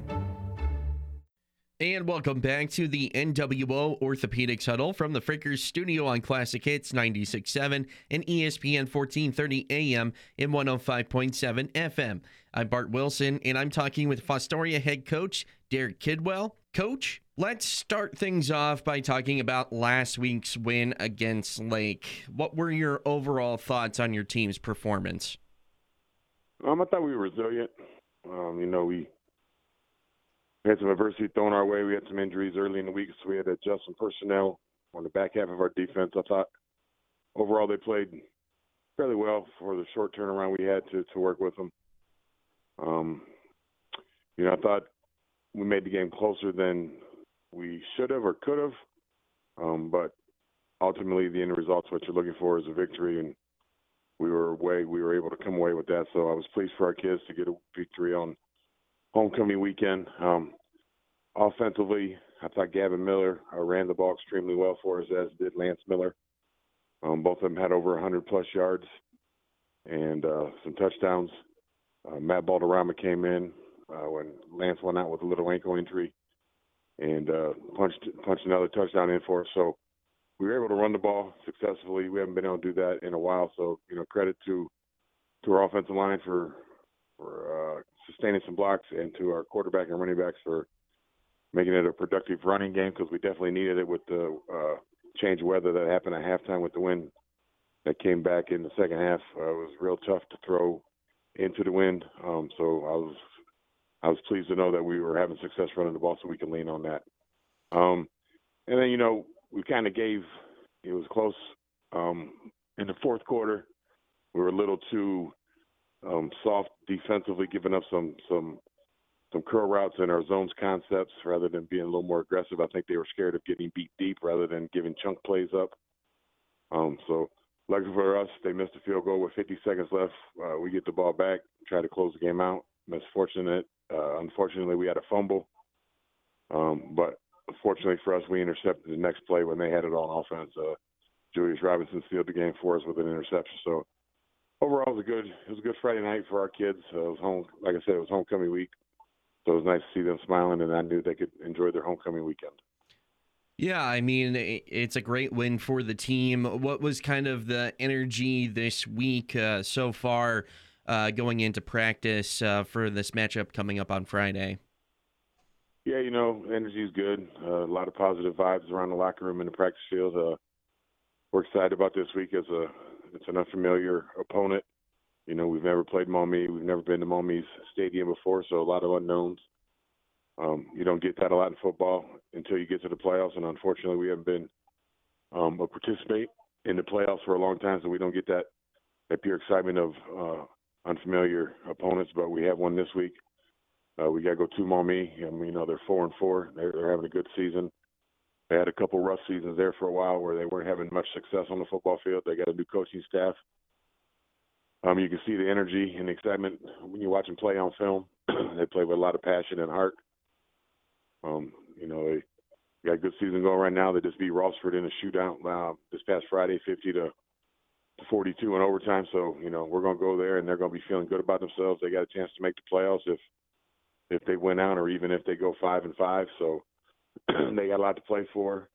And welcome back to the NWO Orthopedics Huddle from the Frickers studio on Classic Hits 96.7 and ESPN 1430 AM and 105.7 FM. I'm Bart Wilson, and I'm talking with Fostoria head coach Derek Kidwell. Coach, let's start things off by talking about last week's win against Lake. What were your overall thoughts on your team's performance? Um, I thought we were resilient. Um, you know, we had some adversity thrown our way. We had some injuries early in the week, so we had to adjust some personnel on the back half of our defense. I thought overall they played fairly well for the short turnaround we had to to work with them. Um, you know, I thought we made the game closer than we should have or could have, um, but ultimately the end result, what you're looking for, is a victory, and we were away. We were able to come away with that, so I was pleased for our kids to get a victory on homecoming weekend. Um, offensively, I thought Gavin Miller uh, ran the ball extremely well for us, as did Lance Miller. Um, both of them had over 100 plus yards and uh, some touchdowns. Uh, Matt Balderrama came in uh, when Lance went out with a little ankle injury and uh, punched punched another touchdown in for us. So we were able to run the ball successfully. We haven't been able to do that in a while. So you know, credit to to our offensive line for for uh, sustaining some blocks, and to our quarterback and running backs for making it a productive running game because we definitely needed it with the uh, change of weather that happened at halftime with the wind that came back in the second half. Uh, it was real tough to throw into the wind. Um, so I was I was pleased to know that we were having success running the ball, so we can lean on that. Um, and then you know we kind of gave it was close um, in the fourth quarter. We were a little too um, soft defensively, giving up some some some curl routes in our zones concepts rather than being a little more aggressive. I think they were scared of getting beat deep rather than giving chunk plays up. Um, so luckily for us, they missed a field goal with 50 seconds left. Uh, we get the ball back, try to close the game out. That's fortunate. Uh, unfortunately, we had a fumble. Um, but fortunately for us, we intercepted the next play when they had it on offense. Uh, Julius Robinson sealed the game for us with an interception. So overall, it was a good it was a good Friday night for our kids. Uh, it was home, like I said, it was homecoming week, so it was nice to see them smiling, and I knew they could enjoy their homecoming weekend. Yeah, I mean, it's a great win for the team. What was kind of the energy this week uh, so far uh, going into practice uh, for this matchup coming up on Friday? Yeah, you know, energy is good. Uh, a lot of positive vibes around the locker room and the practice field. Uh, we're excited about this week as a it's an unfamiliar opponent. You know, we've never played Maumee. We've never been to Maumee's stadium before, so a lot of unknowns. Um, you don't get that a lot in football until you get to the playoffs, and unfortunately, we haven't been um, a participate in the playoffs for a long time, so we don't get that that pure excitement of uh, unfamiliar opponents. But we have one this week. Uh, we got to go to Maumee. I mean, you know, they're four and four. They're, they're having a good season. They had a couple rough seasons there for a while where they weren't having much success on the football field. They got a new coaching staff. Um, you can see the energy and the excitement when you watch them play on film. they play with a lot of passion and heart. Um, you know, they got a good season going right now. They just beat Rossford in a shootout uh, this past Friday, 50 to 42 in overtime. So, you know, we're going to go there and they're going to be feeling good about themselves. They got a chance to make the playoffs if if they win out or even if they go five and five. So they got a lot to play for.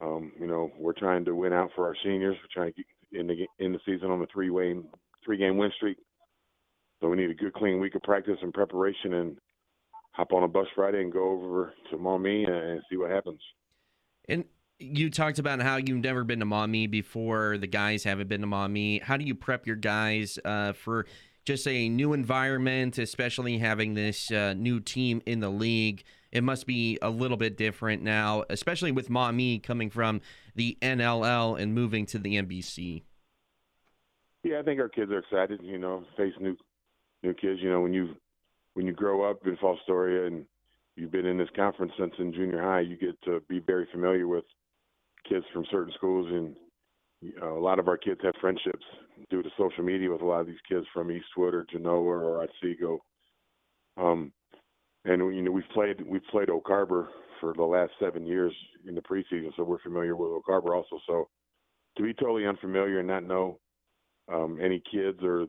Um, you know, we're trying to win out for our seniors. We're trying to get in the in the season on a three way three game win streak. So we need a good clean week of practice and preparation and hop on a bus Friday and go over to Maumee and see what happens. And you talked about how you've never been to Maumee before. The guys haven't been to Maumee. How do you prep your guys uh, for just a new environment, especially having this uh, new team in the league? It must be a little bit different now, especially with Maumee coming from the NLL and moving to the NBC. Yeah, I think our kids are excited. You know, face new new kids. You know, when you when you grow up in Fostoria and you've been in this conference since in junior high, you get to be very familiar with kids from certain schools, and a lot of our kids have friendships due to social media with a lot of these kids from Eastwood or Genoa or Otsego. Um, and you know we've played we've played Oak Harbor for the last seven years in the preseason, so we're familiar with Oak Harbor also. So to be totally unfamiliar and not know um, any kids or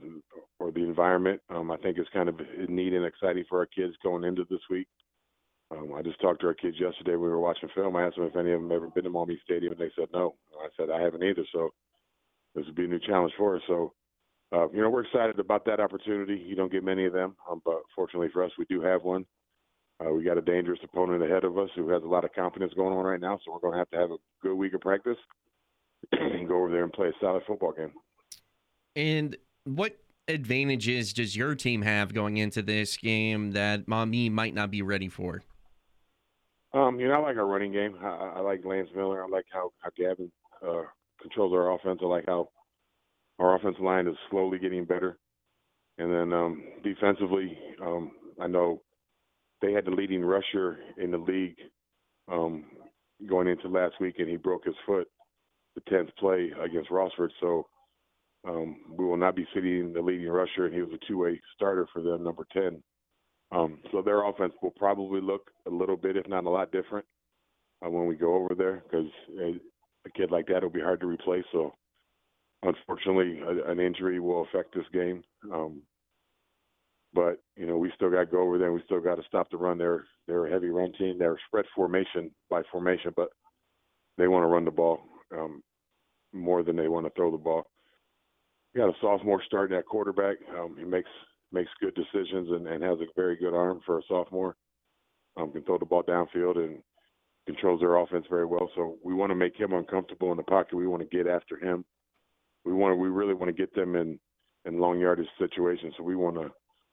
or the environment, um, I think is kind of neat and exciting for our kids going into this week. Um, I just talked to our kids yesterday. We were watching film. I asked them if any of them ever been to Maumee Stadium, and they said no. I said I haven't either. So this would be a new challenge for us. So uh, you know we're excited about that opportunity. You don't get many of them, um, but fortunately for us, we do have one. Uh, we got a dangerous opponent ahead of us who has a lot of confidence going on right now. So we're going to have to have a good week of practice and go over there and play a solid football game. And what advantages does your team have going into this game that Maumee might not be ready for? Um, you know, I like our running game. I, I like Lance Miller. I like how how Gavin uh, controls our offense. I like how our offensive line is slowly getting better. And then um, defensively, um, I know they had the leading rusher in the league um, going into last week, and he broke his foot the tenth play against Rossford. So um, we will not be sitting the leading rusher, and he was a two-way starter for them, number ten. Um, so their offense will probably look a little bit, if not a lot, different uh, when we go over there because a, a kid like that will be hard to replace. So unfortunately, a, an injury will affect this game. Um, but you know, we still got to go over there. and We still got to stop the run. They're they're a heavy run team. They're spread formation by formation, but they want to run the ball um, more than they want to throw the ball. Got a sophomore starting at quarterback. Um, he makes makes good decisions and, and has a very good arm for a sophomore. Um, can throw the ball downfield and controls their offense very well. So we want to make him uncomfortable in the pocket. We want to get after him. We want to, we really want to get them in in long yardage situations. So we want to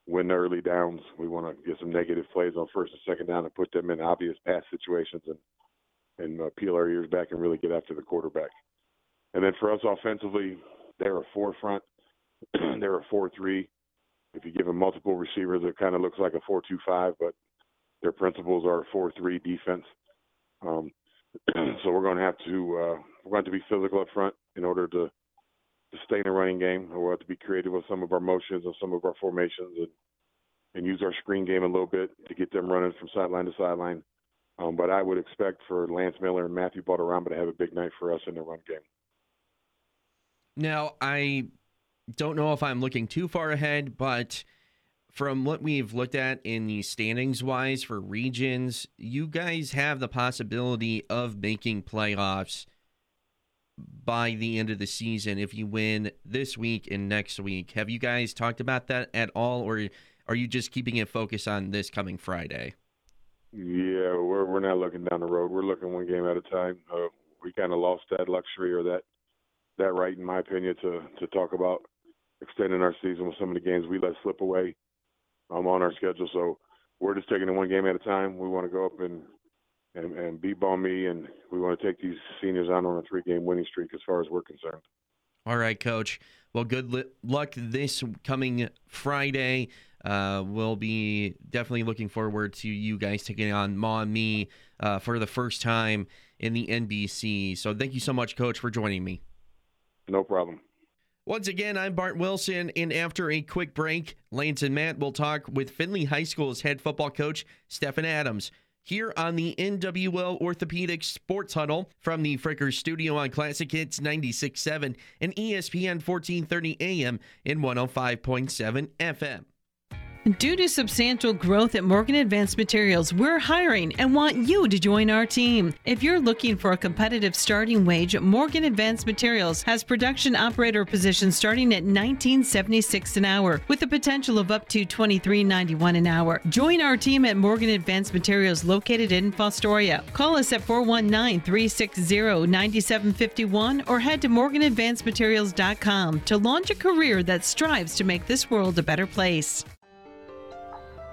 win the early downs. We want to get some negative plays on first and second down and put them in obvious pass situations and and uh, peel our ears back and really get after the quarterback. And then for us offensively, they're a four front. they're a four three. If you give them multiple receivers, it kind of looks like a four two five, but their principles are a four three defense. Um, so we're going to have to uh, we're going to be physical up front in order to to stay in the running game. We'll have to be creative with some of our motions and some of our formations and and use our screen game a little bit to get them running from sideline to sideline. Um, but I would expect for Lance Miller and Matthew Balderrama to have a big night for us in the run game. Now, I don't know if I'm looking too far ahead, but from what we've looked at in the standings wise for regions, you guys have the possibility of making playoffs by the end of the season if you win this week and next week. Have you guys talked about that at all, or are you just keeping it focused on this coming Friday? Yeah, we're we're not looking down the road. We're looking one game at a time. Uh, we kind of lost that luxury or that that right, in my opinion, to to talk about extending our season with some of the games we let slip away um, on our schedule. So we're just taking it one game at a time. We want to go up and and, and beat Maumee, and we want to take these seniors on on a three-game winning streak as far as we're concerned. All right, Coach. Well, good li- luck this coming Friday. Uh, we'll be definitely looking forward to you guys taking on Maumee uh, for the first time in the NBC. So thank you so much, Coach, for joining me. No problem. Once again, I'm Bart Wilson, and after a quick break, Lance and Matt will talk with Findlay High School's head football coach, Stefan Adams, here on the NWO Orthopedic Sports Huddle from the Frickers studio on Classic Hits 96.7 and ESPN 1430 AM in 105.7 FM. Due to substantial growth at Morgan Advanced Materials, we're hiring and want you to join our team. If you're looking for a competitive starting wage, Morgan Advanced Materials has production operator positions starting at 1976 an hour with the potential of up to 23.91 an hour. Join our team at Morgan Advanced Materials located in Fostoria. Call us at 419-360-9751 or head to morganadvancedmaterials.com to launch a career that strives to make this world a better place.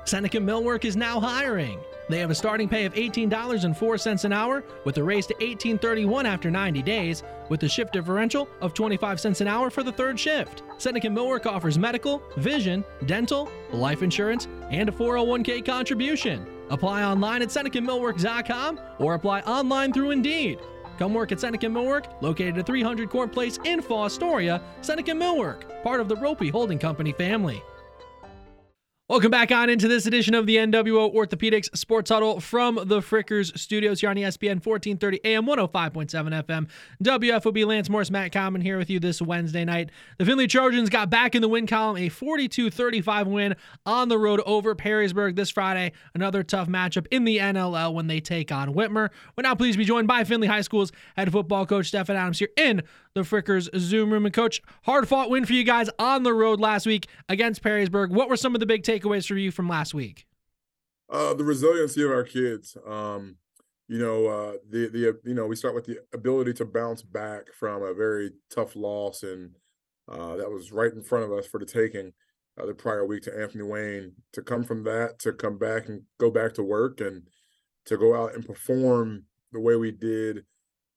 Seneca Millwork is now hiring. They have a starting pay of $18.04 an hour with a raise to $18.31 after 90 days with a shift differential of 25 cents an hour for the third shift. Seneca Millwork offers medical, vision, dental, life insurance, and a 401k contribution. Apply online at SenecaMillwork.com or apply online through Indeed. Come work at Seneca Millwork, located at 300 Court Place in Fostoria. Seneca Millwork, part of the Roppe Holding Company family. Welcome back on into this edition of the NWO Orthopedics Sports Huddle from the Frickers Studios here on ESPN 1430 AM 105.7 FM. WFOB Lance Morris, Matt Common here with you this Wednesday night. The Findlay Trojans got back in the win column, a 42-35 win on the road over Perrysburg this Friday. Another tough matchup in the NLL when they take on Whitmer. We're now pleased to be joined by Findlay High School's head football coach Stefan Adams here in the Frickers Zoom room. And coach, hard fought win for you guys on the road last week against Perrysburg. What were some of the big takeaways for you from last week? Uh, the resiliency of our kids. Um, you know, uh, the the you know we start with the ability to bounce back from a very tough loss, and uh, that was right in front of us for the taking uh, the prior week to Anthony Wayne. To come from that, to come back and go back to work, and to go out and perform the way we did,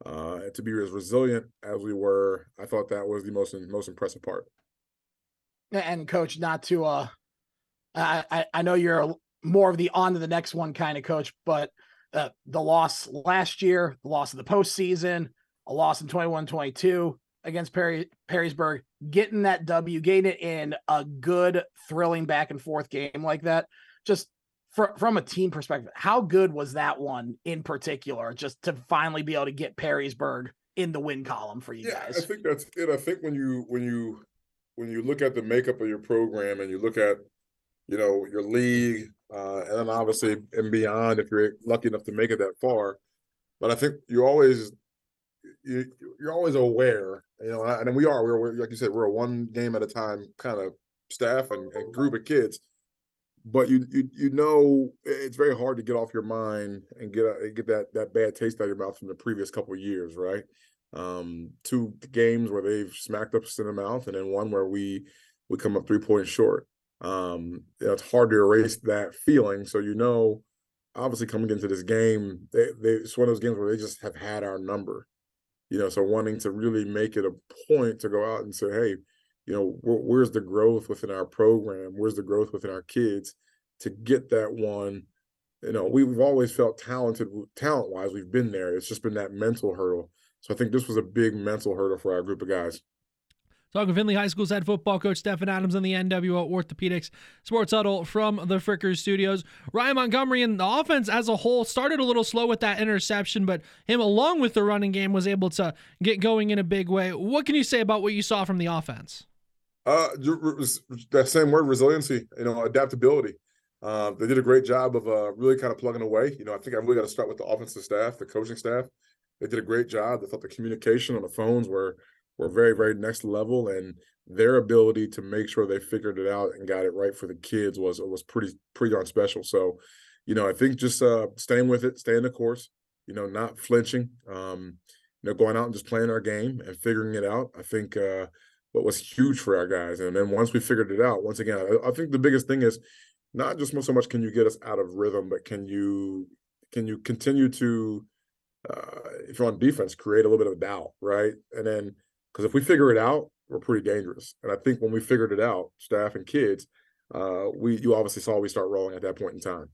uh, to be as resilient as we were, I thought that was the most most impressive part. And coach, not to uh I, I know you're more of the on to the next one kind of coach, but uh, the loss last year, the loss of the postseason, a loss in 21 22 against Perry Perrysburg, getting that W, getting it in a good, thrilling back and forth game like that. Just for, from a team perspective, how good was that one in particular? Just to finally be able to get Perrysburg in the win column for you yeah, guys. I think that's it. I think when you when you when you look at the makeup of your program and you look at you know, your league, uh, and then obviously and beyond if you're lucky enough to make it that far. But I think you're always you you're always aware, you know, and we are. We're, we're like you said, we're a one game at a time kind of staff and, and group of kids. But you you you know it's very hard to get off your mind and get get that that bad taste out of your mouth from the previous couple years, right? Um, two games where they've smacked us in the mouth, and then one where we we come up three points short um, it's hard to erase that feeling. So you know, obviously coming into this game, they, they it's one of those games where they just have had our number. You know, so wanting to really make it a point to go out and say, hey, you know, where's the growth within our program? Where's the growth within our kids to get that one? You know, we've always felt talented, talent wise. We've been there. It's just been that mental hurdle. So I think this was a big mental hurdle for our group of guys. Talking Findlay High School's head football coach Stefan Adams on the NWO Orthopedics Sports Huddle from the Frickers Studios. Ryan Montgomery and the offense as a whole started a little slow with that interception, but him along with the running game was able to get going in a big way. What can you say about what you saw from the offense? Uh, that same word, resiliency. You know, adaptability. Uh, they did a great job of uh, really kind of plugging away. You know, I think I really got to start with the offensive staff, the coaching staff. They did a great job. I thought the communication on the phones were were very, very next level. And their ability to make sure they figured it out and got it right for the kids was was pretty pretty darn special. So, you know, I think just uh, staying with it, staying the course, you know, not flinching, um, you know, going out and just playing our game and figuring it out. I think uh, what was huge for our guys. And then once we figured it out, once again, I, I think the biggest thing is not just so much can you get us out of rhythm, but can you can you continue to uh, if you're on defense, create a little bit of doubt, right? And then because if we figure it out, we're pretty dangerous. And I think when we figured it out, staff and kids, uh, we you obviously saw we start rolling at that point in time.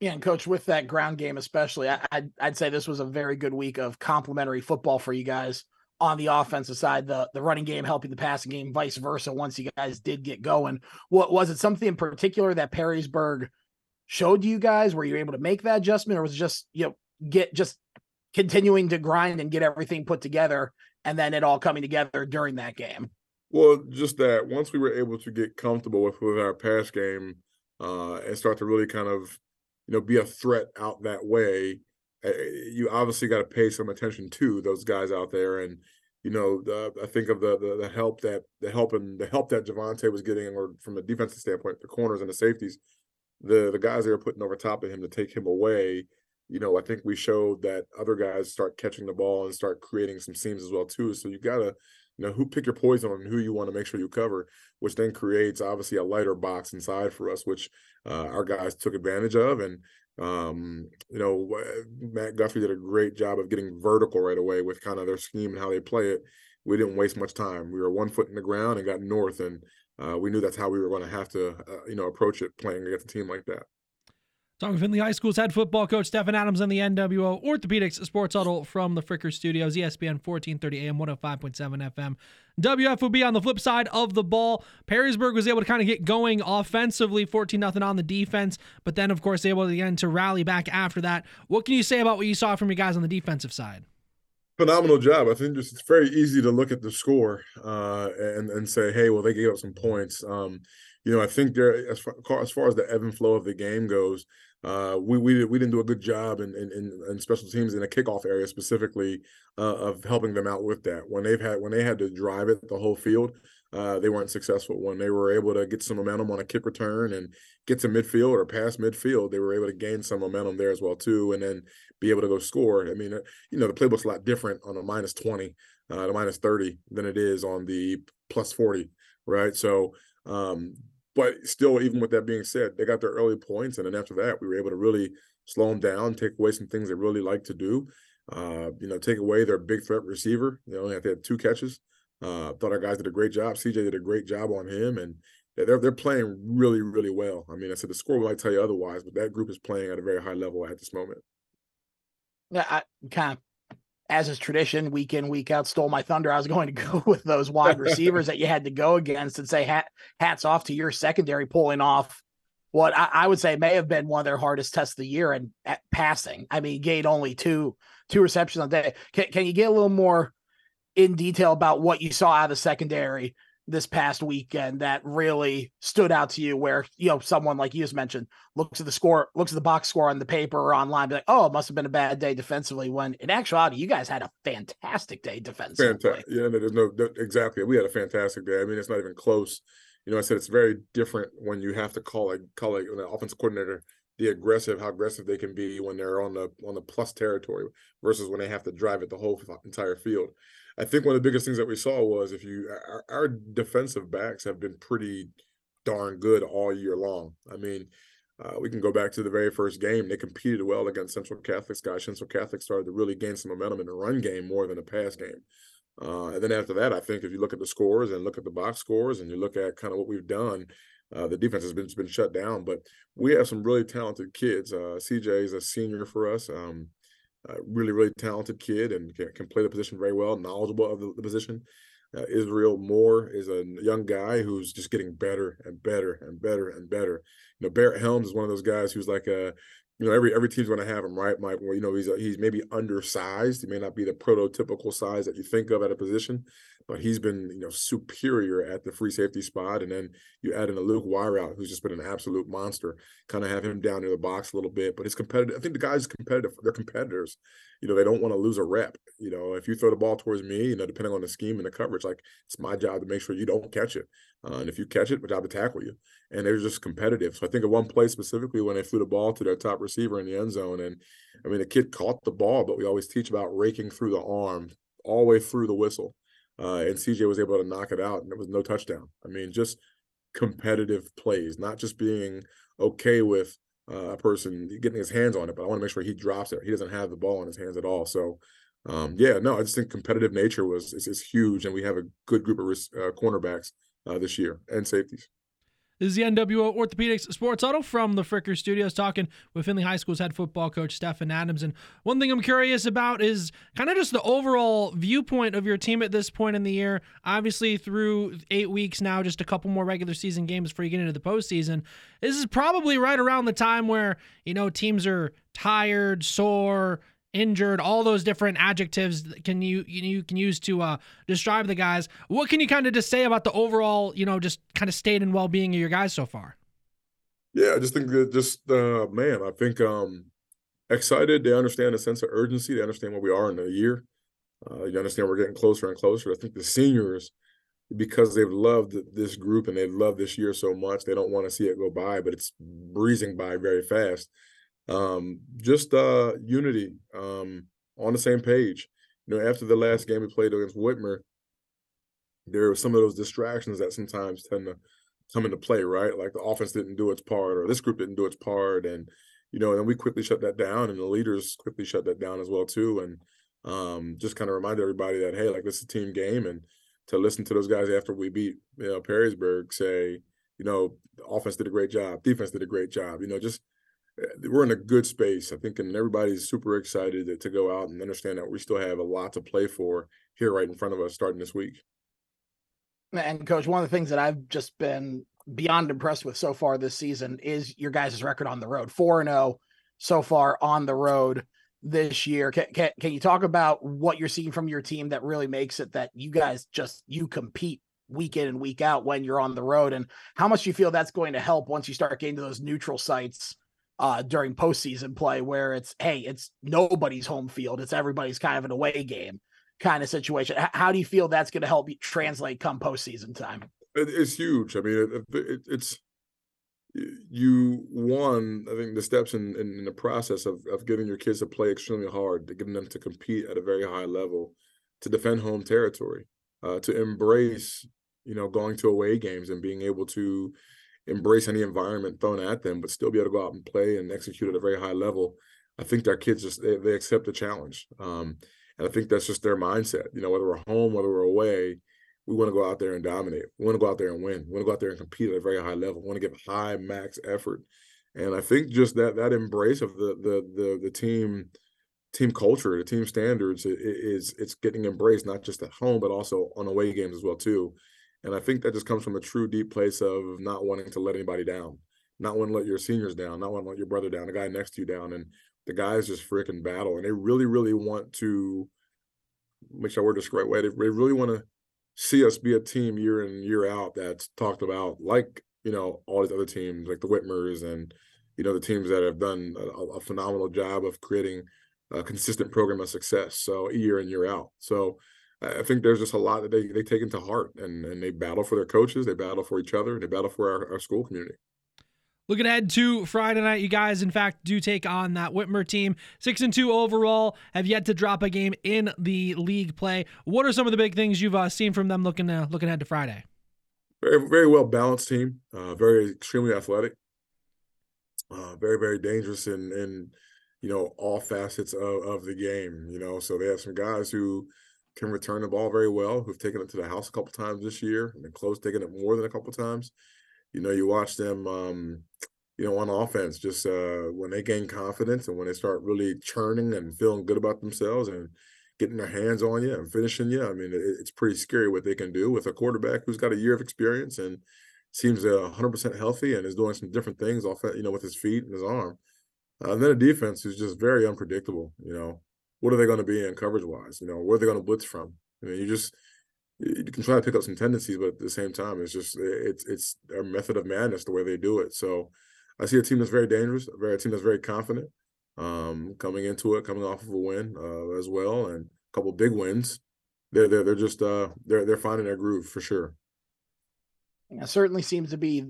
Yeah, and coach, with that ground game especially, I, I'd, I'd say this was a very good week of complimentary football for you guys on the offensive side, the the running game helping the passing game, vice versa. Once you guys did get going, what was it? Something in particular that Perrysburg showed you guys? Were you able to make that adjustment, or was just you know get just continuing to grind and get everything put together, and then it all coming together during that game? Well, just that once we were able to get comfortable with with our pass game uh, and start to really kind of you know be a threat out that way you obviously got to pay some attention to those guys out there and you know the, i think of the, the, the help that the help and the help that javante was getting or from a defensive standpoint the corners and the safeties the the guys they were putting over top of him to take him away you know i think we showed that other guys start catching the ball and start creating some seams as well too so you gotta you know who pick your poison on who you want to make sure you cover which then creates obviously a lighter box inside for us which uh, our guys took advantage of and um, you know, Matt Guthrie did a great job of getting vertical right away with kind of their scheme and how they play it. We didn't waste much time. We were one foot in the ground and got north, and uh, we knew that's how we were going to have to, uh, you know, approach it playing against a team like that. Talking Findlay High School's head football coach Stefan Adams and the NWO Orthopedics Sports Huddle from the Fricker Studios, ESPN 1430 AM, 105.7 FM. WFOB on the flip side of the ball. Perrysburg was able to kind of get going offensively, 14 0 on the defense, but then, of course, able again to rally back after that. What can you say about what you saw from your guys on the defensive side? Phenomenal job. I think it's very easy to look at the score uh, and and say, hey, well, they gave up some points. Um, you know, I think there as far, as far as the ebb and flow of the game goes, uh, we we we didn't do a good job in in, in special teams in a kickoff area specifically uh, of helping them out with that. When they've had when they had to drive it the whole field, uh, they weren't successful. When they were able to get some momentum on a kick return and get to midfield or past midfield, they were able to gain some momentum there as well too, and then be able to go score. I mean, uh, you know, the playbook's a lot different on a minus twenty, uh, the minus thirty than it is on the plus forty, right? So um, but still, even with that being said, they got their early points, and then after that, we were able to really slow them down, take away some things they really like to do. Uh, you know, take away their big threat receiver. They had two catches. Uh, thought our guys did a great job. CJ did a great job on him, and they're they're playing really really well. I mean, I said the score might tell you otherwise, but that group is playing at a very high level at this moment. Yeah, I kind of as is tradition, week in, week out, stole my thunder. I was going to go with those wide receivers that you had to go against and say, hat, hats off to your secondary pulling off what I, I, would say may have been one of their hardest tests of the year and at passing. I mean, gained only two two receptions a day. Can, can you get a little more in detail about what you saw out of the secondary this past weekend that really stood out to you where you know someone like you just mentioned looks at the score looks at the box score on the paper or online be like oh it must have been a bad day defensively when in actuality you guys had a fantastic day defensively. Fantastic yeah there's no exactly. We had a fantastic day. I mean it's not even close. You know i said it's very different when you have to call a call a, an offensive coordinator the aggressive how aggressive they can be when they're on the on the plus territory versus when they have to drive it the whole entire field I think one of the biggest things that we saw was if you our, our, defensive backs have been pretty darn good all year long. I mean, uh, we can go back to the very first game. They competed well against Central Catholic. Scotch Central Catholic started to really gain some momentum in the run game more than the pass game. Uh, and then after that, I think if you look at the scores and look at the box scores and you look at kind of what we've done, uh, the defense has been been shut down. But we have some really talented kids. Uh, CJ is a senior for us. Um, really, really talented kid and can, can, play the position very well, knowledgeable of the, the position. Uh, Israel Moore is a young guy who's just getting better and better and better and better. You know, Barrett Helms is one of those guys who's like a, you know, every every team's going to have him, right, Mike? Well, you know, he's a, he's maybe undersized. He may not be the prototypical size that you think of at a position, but he's been you know superior at the free safety spot. And then you add in a Luke Weirout, who's just been an absolute monster. Kind of have him down near the box a little bit, but his competitive. I think the guys competitive. They're competitors. You know, they don't want to lose a rep. You know, if you throw the ball towards me, you know, depending on the scheme and the coverage, like it's my job to make sure you don't catch it. Uh, and if you catch it, my job to tackle you. And they're just competitive. So I think of one play specifically when they threw the ball to their top receiver in the end zone, and I mean the kid caught the ball, but we always teach about raking through the arm all the way through the whistle uh, and CJ was able to knock it out, and there was no touchdown. I mean, just competitive plays, not just being okay with uh, a person getting his hands on it, but I want to make sure he drops it. He doesn't have the ball in his hands at all. So, um, yeah, no, I just think competitive nature was is, is huge, and we have a good group of uh, cornerbacks uh, this year and safeties. This is the NWO Orthopedics Sports Huddle from the Fricker Studios, talking with Findlay High School's head football coach Stefan Adams. And one thing I'm curious about is kind of just the overall viewpoint of your team at this point in the year. Obviously, through eight weeks now, just a couple more regular season games before you get into the postseason. This is probably right around the time where you know teams are tired, sore, injured, all those different adjectives can you you can use to uh, describe the guys. What can you kind of just say about the overall, you know, just kind of state and well being of your guys so far? Yeah, I just think that just uh, man, I think um, excited. They understand a sense of urgency. They understand where we are in a year. Uh, you understand we're getting closer and closer. I think the seniors, because they've loved this group and they've loved this year so much, they don't want to see it go by, but it's breezing by very fast um, just uh, unity um, on the same page. You know, after the last game we played against Whitmer, there were some of those distractions that sometimes tend to come into play, right? Like the offense didn't do its part, or this group didn't do its part, and you know, and we quickly shut that down, and the leaders quickly shut that down as well too, and um, just kind of remind everybody that hey, like this is a team game, and to listen to those guys after we beat you know Perrysburg say, you know, the offense did a great job, defense did a great job, you know, just Uh, we're in a good space, I think, and everybody's super excited to, go out and understand that we still have a lot to play for here right in front of us starting this week. And coach, one of the things that I've just been beyond impressed with so far this season is your guys' record on the road. 4 0 so far on the road this year. Can, can, can you talk about what you're seeing from your team that really makes it that you guys just you compete week in and week out when you're on the road and how much you feel that's going to help once you start getting to those neutral sites uh, during postseason play where it's hey, it's nobody's home field, it's everybody's kind of an away game kind of situation. H- how do you feel that's going to help you translate come postseason time? It's huge. I mean, it, it, it's you one. I think the steps in, in, in the process of of getting your kids to play extremely hard, to getting them to compete at a very high level, to defend home territory, uh, to embrace you know going to away games and being able to embrace any environment thrown at them, but still be able to go out and play and execute at a very high level. I think their kids just they, they accept the challenge, um, and I think that's just their mindset. You know, whether we're home, whether we're away, we want to go out there and dominate. We want to go out there and win. We want to go out there and compete at a very high level. We want to give high max effort, and I think just that that embrace of the the the the team team culture, the team standards is it's getting embraced not just at home but also on away games as well too. And I think that just comes from a true deep place of not wanting to let anybody down, not wanting to let your seniors down, not wanting to let your brother down, the guy next to you down. And the guys just freaking battle. And they really, really want to make sure I word this the right way. They, really want to see us be a team year in, year out that's talked about like, you know, all these other teams, like the Whitmers and, you know, the teams that have done a, a phenomenal job of creating a consistent program of success. So year in, year out. So I think there's just a lot that they, they take into heart and, and they battle for their coaches, they battle for each other, and they battle for our, our school community. Looking ahead to Friday night, you guys, in fact, do take on that Whitmer team. Six and two overall, have yet to drop a game in the league play. What are some of the big things you've uh, seen from them looking uh, looking ahead to Friday? Very, very well balanced team. Uh, very extremely athletic. Uh, very, very dangerous in in you know all facets of, of the game. You know, so they have some guys who can return the ball very well, who've taken it to the house a couple times this year and been close taking it more than a couple times. You know, you watch them, um, you know, on offense, just uh, when they gain confidence and when they start really churning and feeling good about themselves and getting their hands on you and finishing you. I mean, it, it's pretty scary what they can do with a quarterback who's got a year of experience and seems uh, 100% healthy and is doing some different things off, you know, with his feet and his arm. Uh, and then a defense who's just very unpredictable, you know what are they going to be in coverage wise? You know, where are they going to blitz from? I mean, you just you can try to pick up some tendencies, but at the same time, it's just it's it's a method of madness the way they do it. So I see a team that's very dangerous, a very team that's very confident, um, coming into it, coming off of a win uh, as well, and a couple big wins. They're they're they're just uh they're they're finding their groove for sure. Yeah, certainly seems to be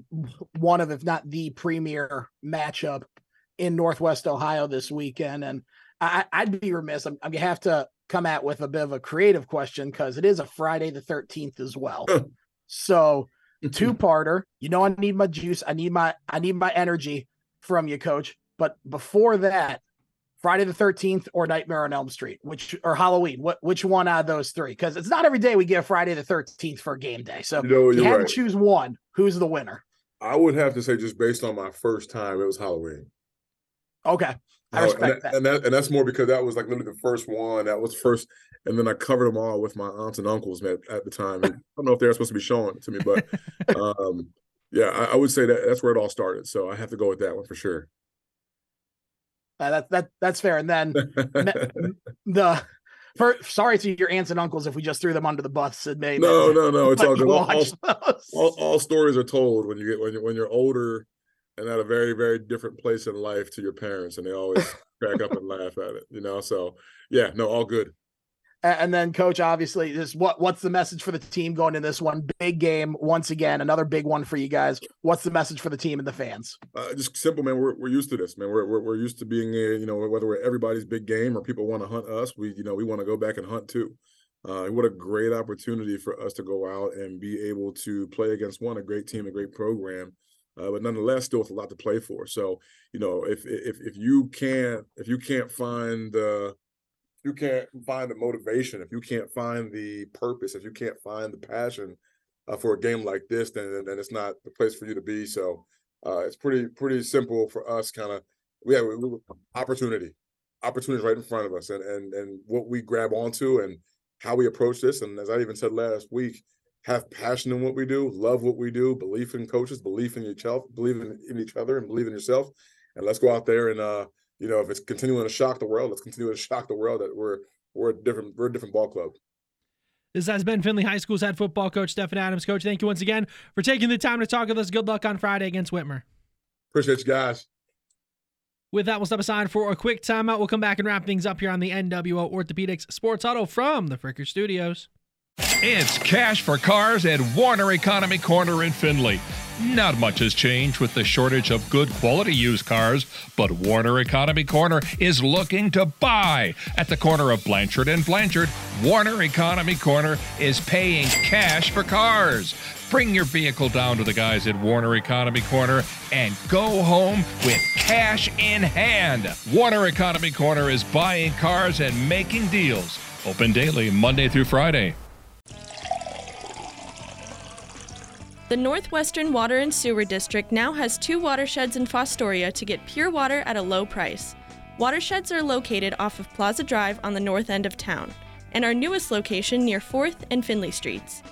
one of, if not the premier matchup in Northwest Ohio this weekend. And I, would be remiss. I'm, I'm, gonna have to come at with a bit of a creative question because it is a Friday the 13th as well. so two parter. You know, I need my juice. I need my I need my energy from you, coach. But before that, Friday the 13th or Nightmare on Elm Street, which or Halloween, what which one out of those three? Because it's not every day we get Friday the 13th for a game day. So you, know, you had right. to choose one. Who's the winner? I would have to say, just based on my first time, it was Halloween. Okay. I respect and that. And that and that's more because that was like literally the first one. That was first, and then I covered them all with my aunts and uncles at, at the time. I don't know if they're supposed to be showing it to me, but um, yeah, I, I, would say that that's where it all started. So I have to go with that one for sure. Uh, that that that's fair. And then the for, sorry to your aunts and uncles if we just threw them under the bus and made no no no it's all good. All, all, all, all, stories are told when you get when you when you're older and at a very very different place in life to your parents, and they always crack up and laugh at it. You know, so yeah, no, all good. And then, coach, obviously, this what what's the message for the team going in this one big game once again, another big one for you guys. What's the message for the team and the fans? Uh, just simple, man. We're, we're used to this, man. We're, we're, we're used to being, a, you know, whether we're everybody's big game or people want to hunt us, we you know we want to go back and hunt too. Uh, what a great opportunity for us to go out and be able to play against one a great team, a great program, uh, but nonetheless, still with a lot to play for. So you know, if if if you can't if you can't find the you can't find the motivation, if you can't find the purpose, if you can't find the passion uh, for a game like this, then then it's not the place for you to be. So uh, it's pretty pretty simple for us. Kind of we have opportunity, opportunities right in front of us, and and and what we grab onto and how we approach this. And as I even said last week, have passion in what we do, love what we do, belief in coaches, belief in yourself, believe in, in each other, and believe in yourself. And let's go out there and uh, you know, if it's continuing to shock the world, let's continue to shock the world that we're we're a different we're a different ball club. This has been Findlay High School's head football coach Stefan Adams. Coach, thank you once again for taking the time to talk with us. Good luck on Friday against Whitmer. Appreciate you guys. With that, we'll step aside for a quick timeout. We'll come back and wrap things up here on the NWO Orthopedics Sports Huddle from the Fricker Studios. It's cash for cars at Warner Economy Corner in Findlay. Not much has changed with the shortage of good quality used cars, but Warner Economy Corner is looking to buy. At the corner of Blanchard and Blanchard, Warner Economy Corner is paying cash for cars. Bring your vehicle down to the guys at Warner Economy Corner and go home with cash in hand. Warner Economy Corner is buying cars and making deals. Open daily, Monday through Friday. The Northwestern Water and Sewer District now has two watersheds in Fostoria to get pure water at a low price. Watersheds are located off of Plaza Drive on the north end of town, and our newest location near 4th and Findlay Streets.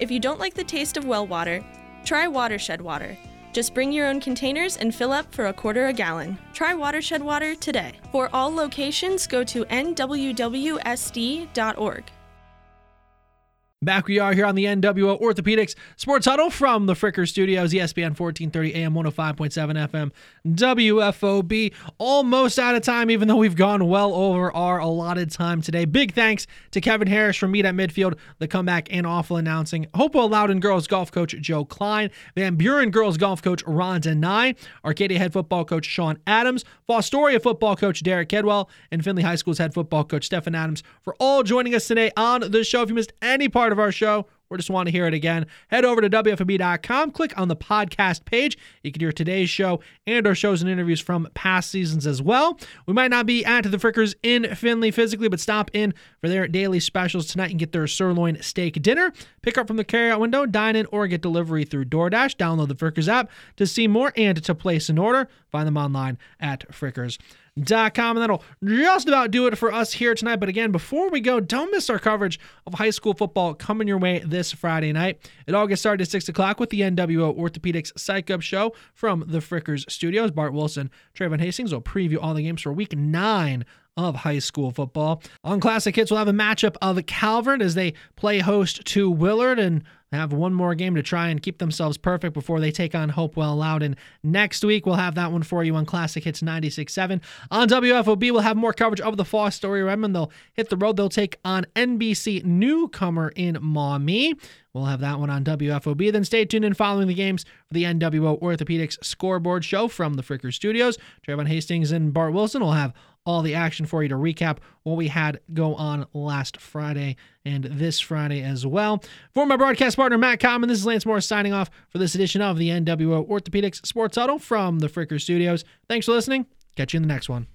If you don't like the taste of well water, try Watershed Water. Just bring your own containers and fill up for a quarter a gallon. Try Watershed Water today. For all locations, go to nwwsd.org. Back we are here on the NWO Orthopedics Sports Huddle from the Fricker Studios, ESPN 1430 AM 105.7 FM, WFOB. Almost out of time, even though we've gone well over our allotted time today. Big thanks to Kevin Harrish from Meet at Midfield, the comeback and awful announcing. Hopewell Loudon girls golf coach Joe Cline, Van Buren girls golf coach Rhonda Nye, Arcadia head football coach Sean Adams, Fostoria football coach Derek Kidwell, and Findlay High School's head football coach Stefan Adams for all joining us today on the show. If you missed any part of our show or just want to hear it again, head over to WFB.com, click on the podcast page. You can hear today's show and our shows and interviews from past seasons as well. We might not be at the Frickers in Findlay physically, but stop in for their daily specials tonight and get their sirloin steak dinner. Pick up from the carryout window, dine in, or get delivery through DoorDash. Download the Frickers app to see more and to place an order. Find them online at Frickers com. And that'll just about do it for us here tonight. But again, before we go, don't miss our coverage of high school football coming your way this Friday night. It all gets started at 6 o'clock with the NWO Orthopedics Psych Up Show from the Frickers Studios. Bart Wilson, Trayvon Hastings will preview all the games for week nine of high school football. On Classic Hits, we'll have a matchup of Calvert as they play host to Willard and have one more game to try and keep themselves perfect before they take on Hopewell Loudon next week. We'll have that one for you on Classic Hits 96.7. On WFOB, we'll have more coverage of the Fostoria Redmen. They'll hit the road. They'll take on NBC newcomer in Maumee. We'll have that one on WFOB. Then stay tuned in following the games for the NWO Orthopedics scoreboard show from the Fricker Studios. Trayvon Hastings and Bart Wilson will have all the action for you to recap what we had go on last Friday and this Friday as well. For my broadcast partner, Matt Common, this is Lance Morris signing off for this edition of the NWO Orthopedics Sports Huddle from the Fricker Studios. Thanks for listening. Catch you in the next one.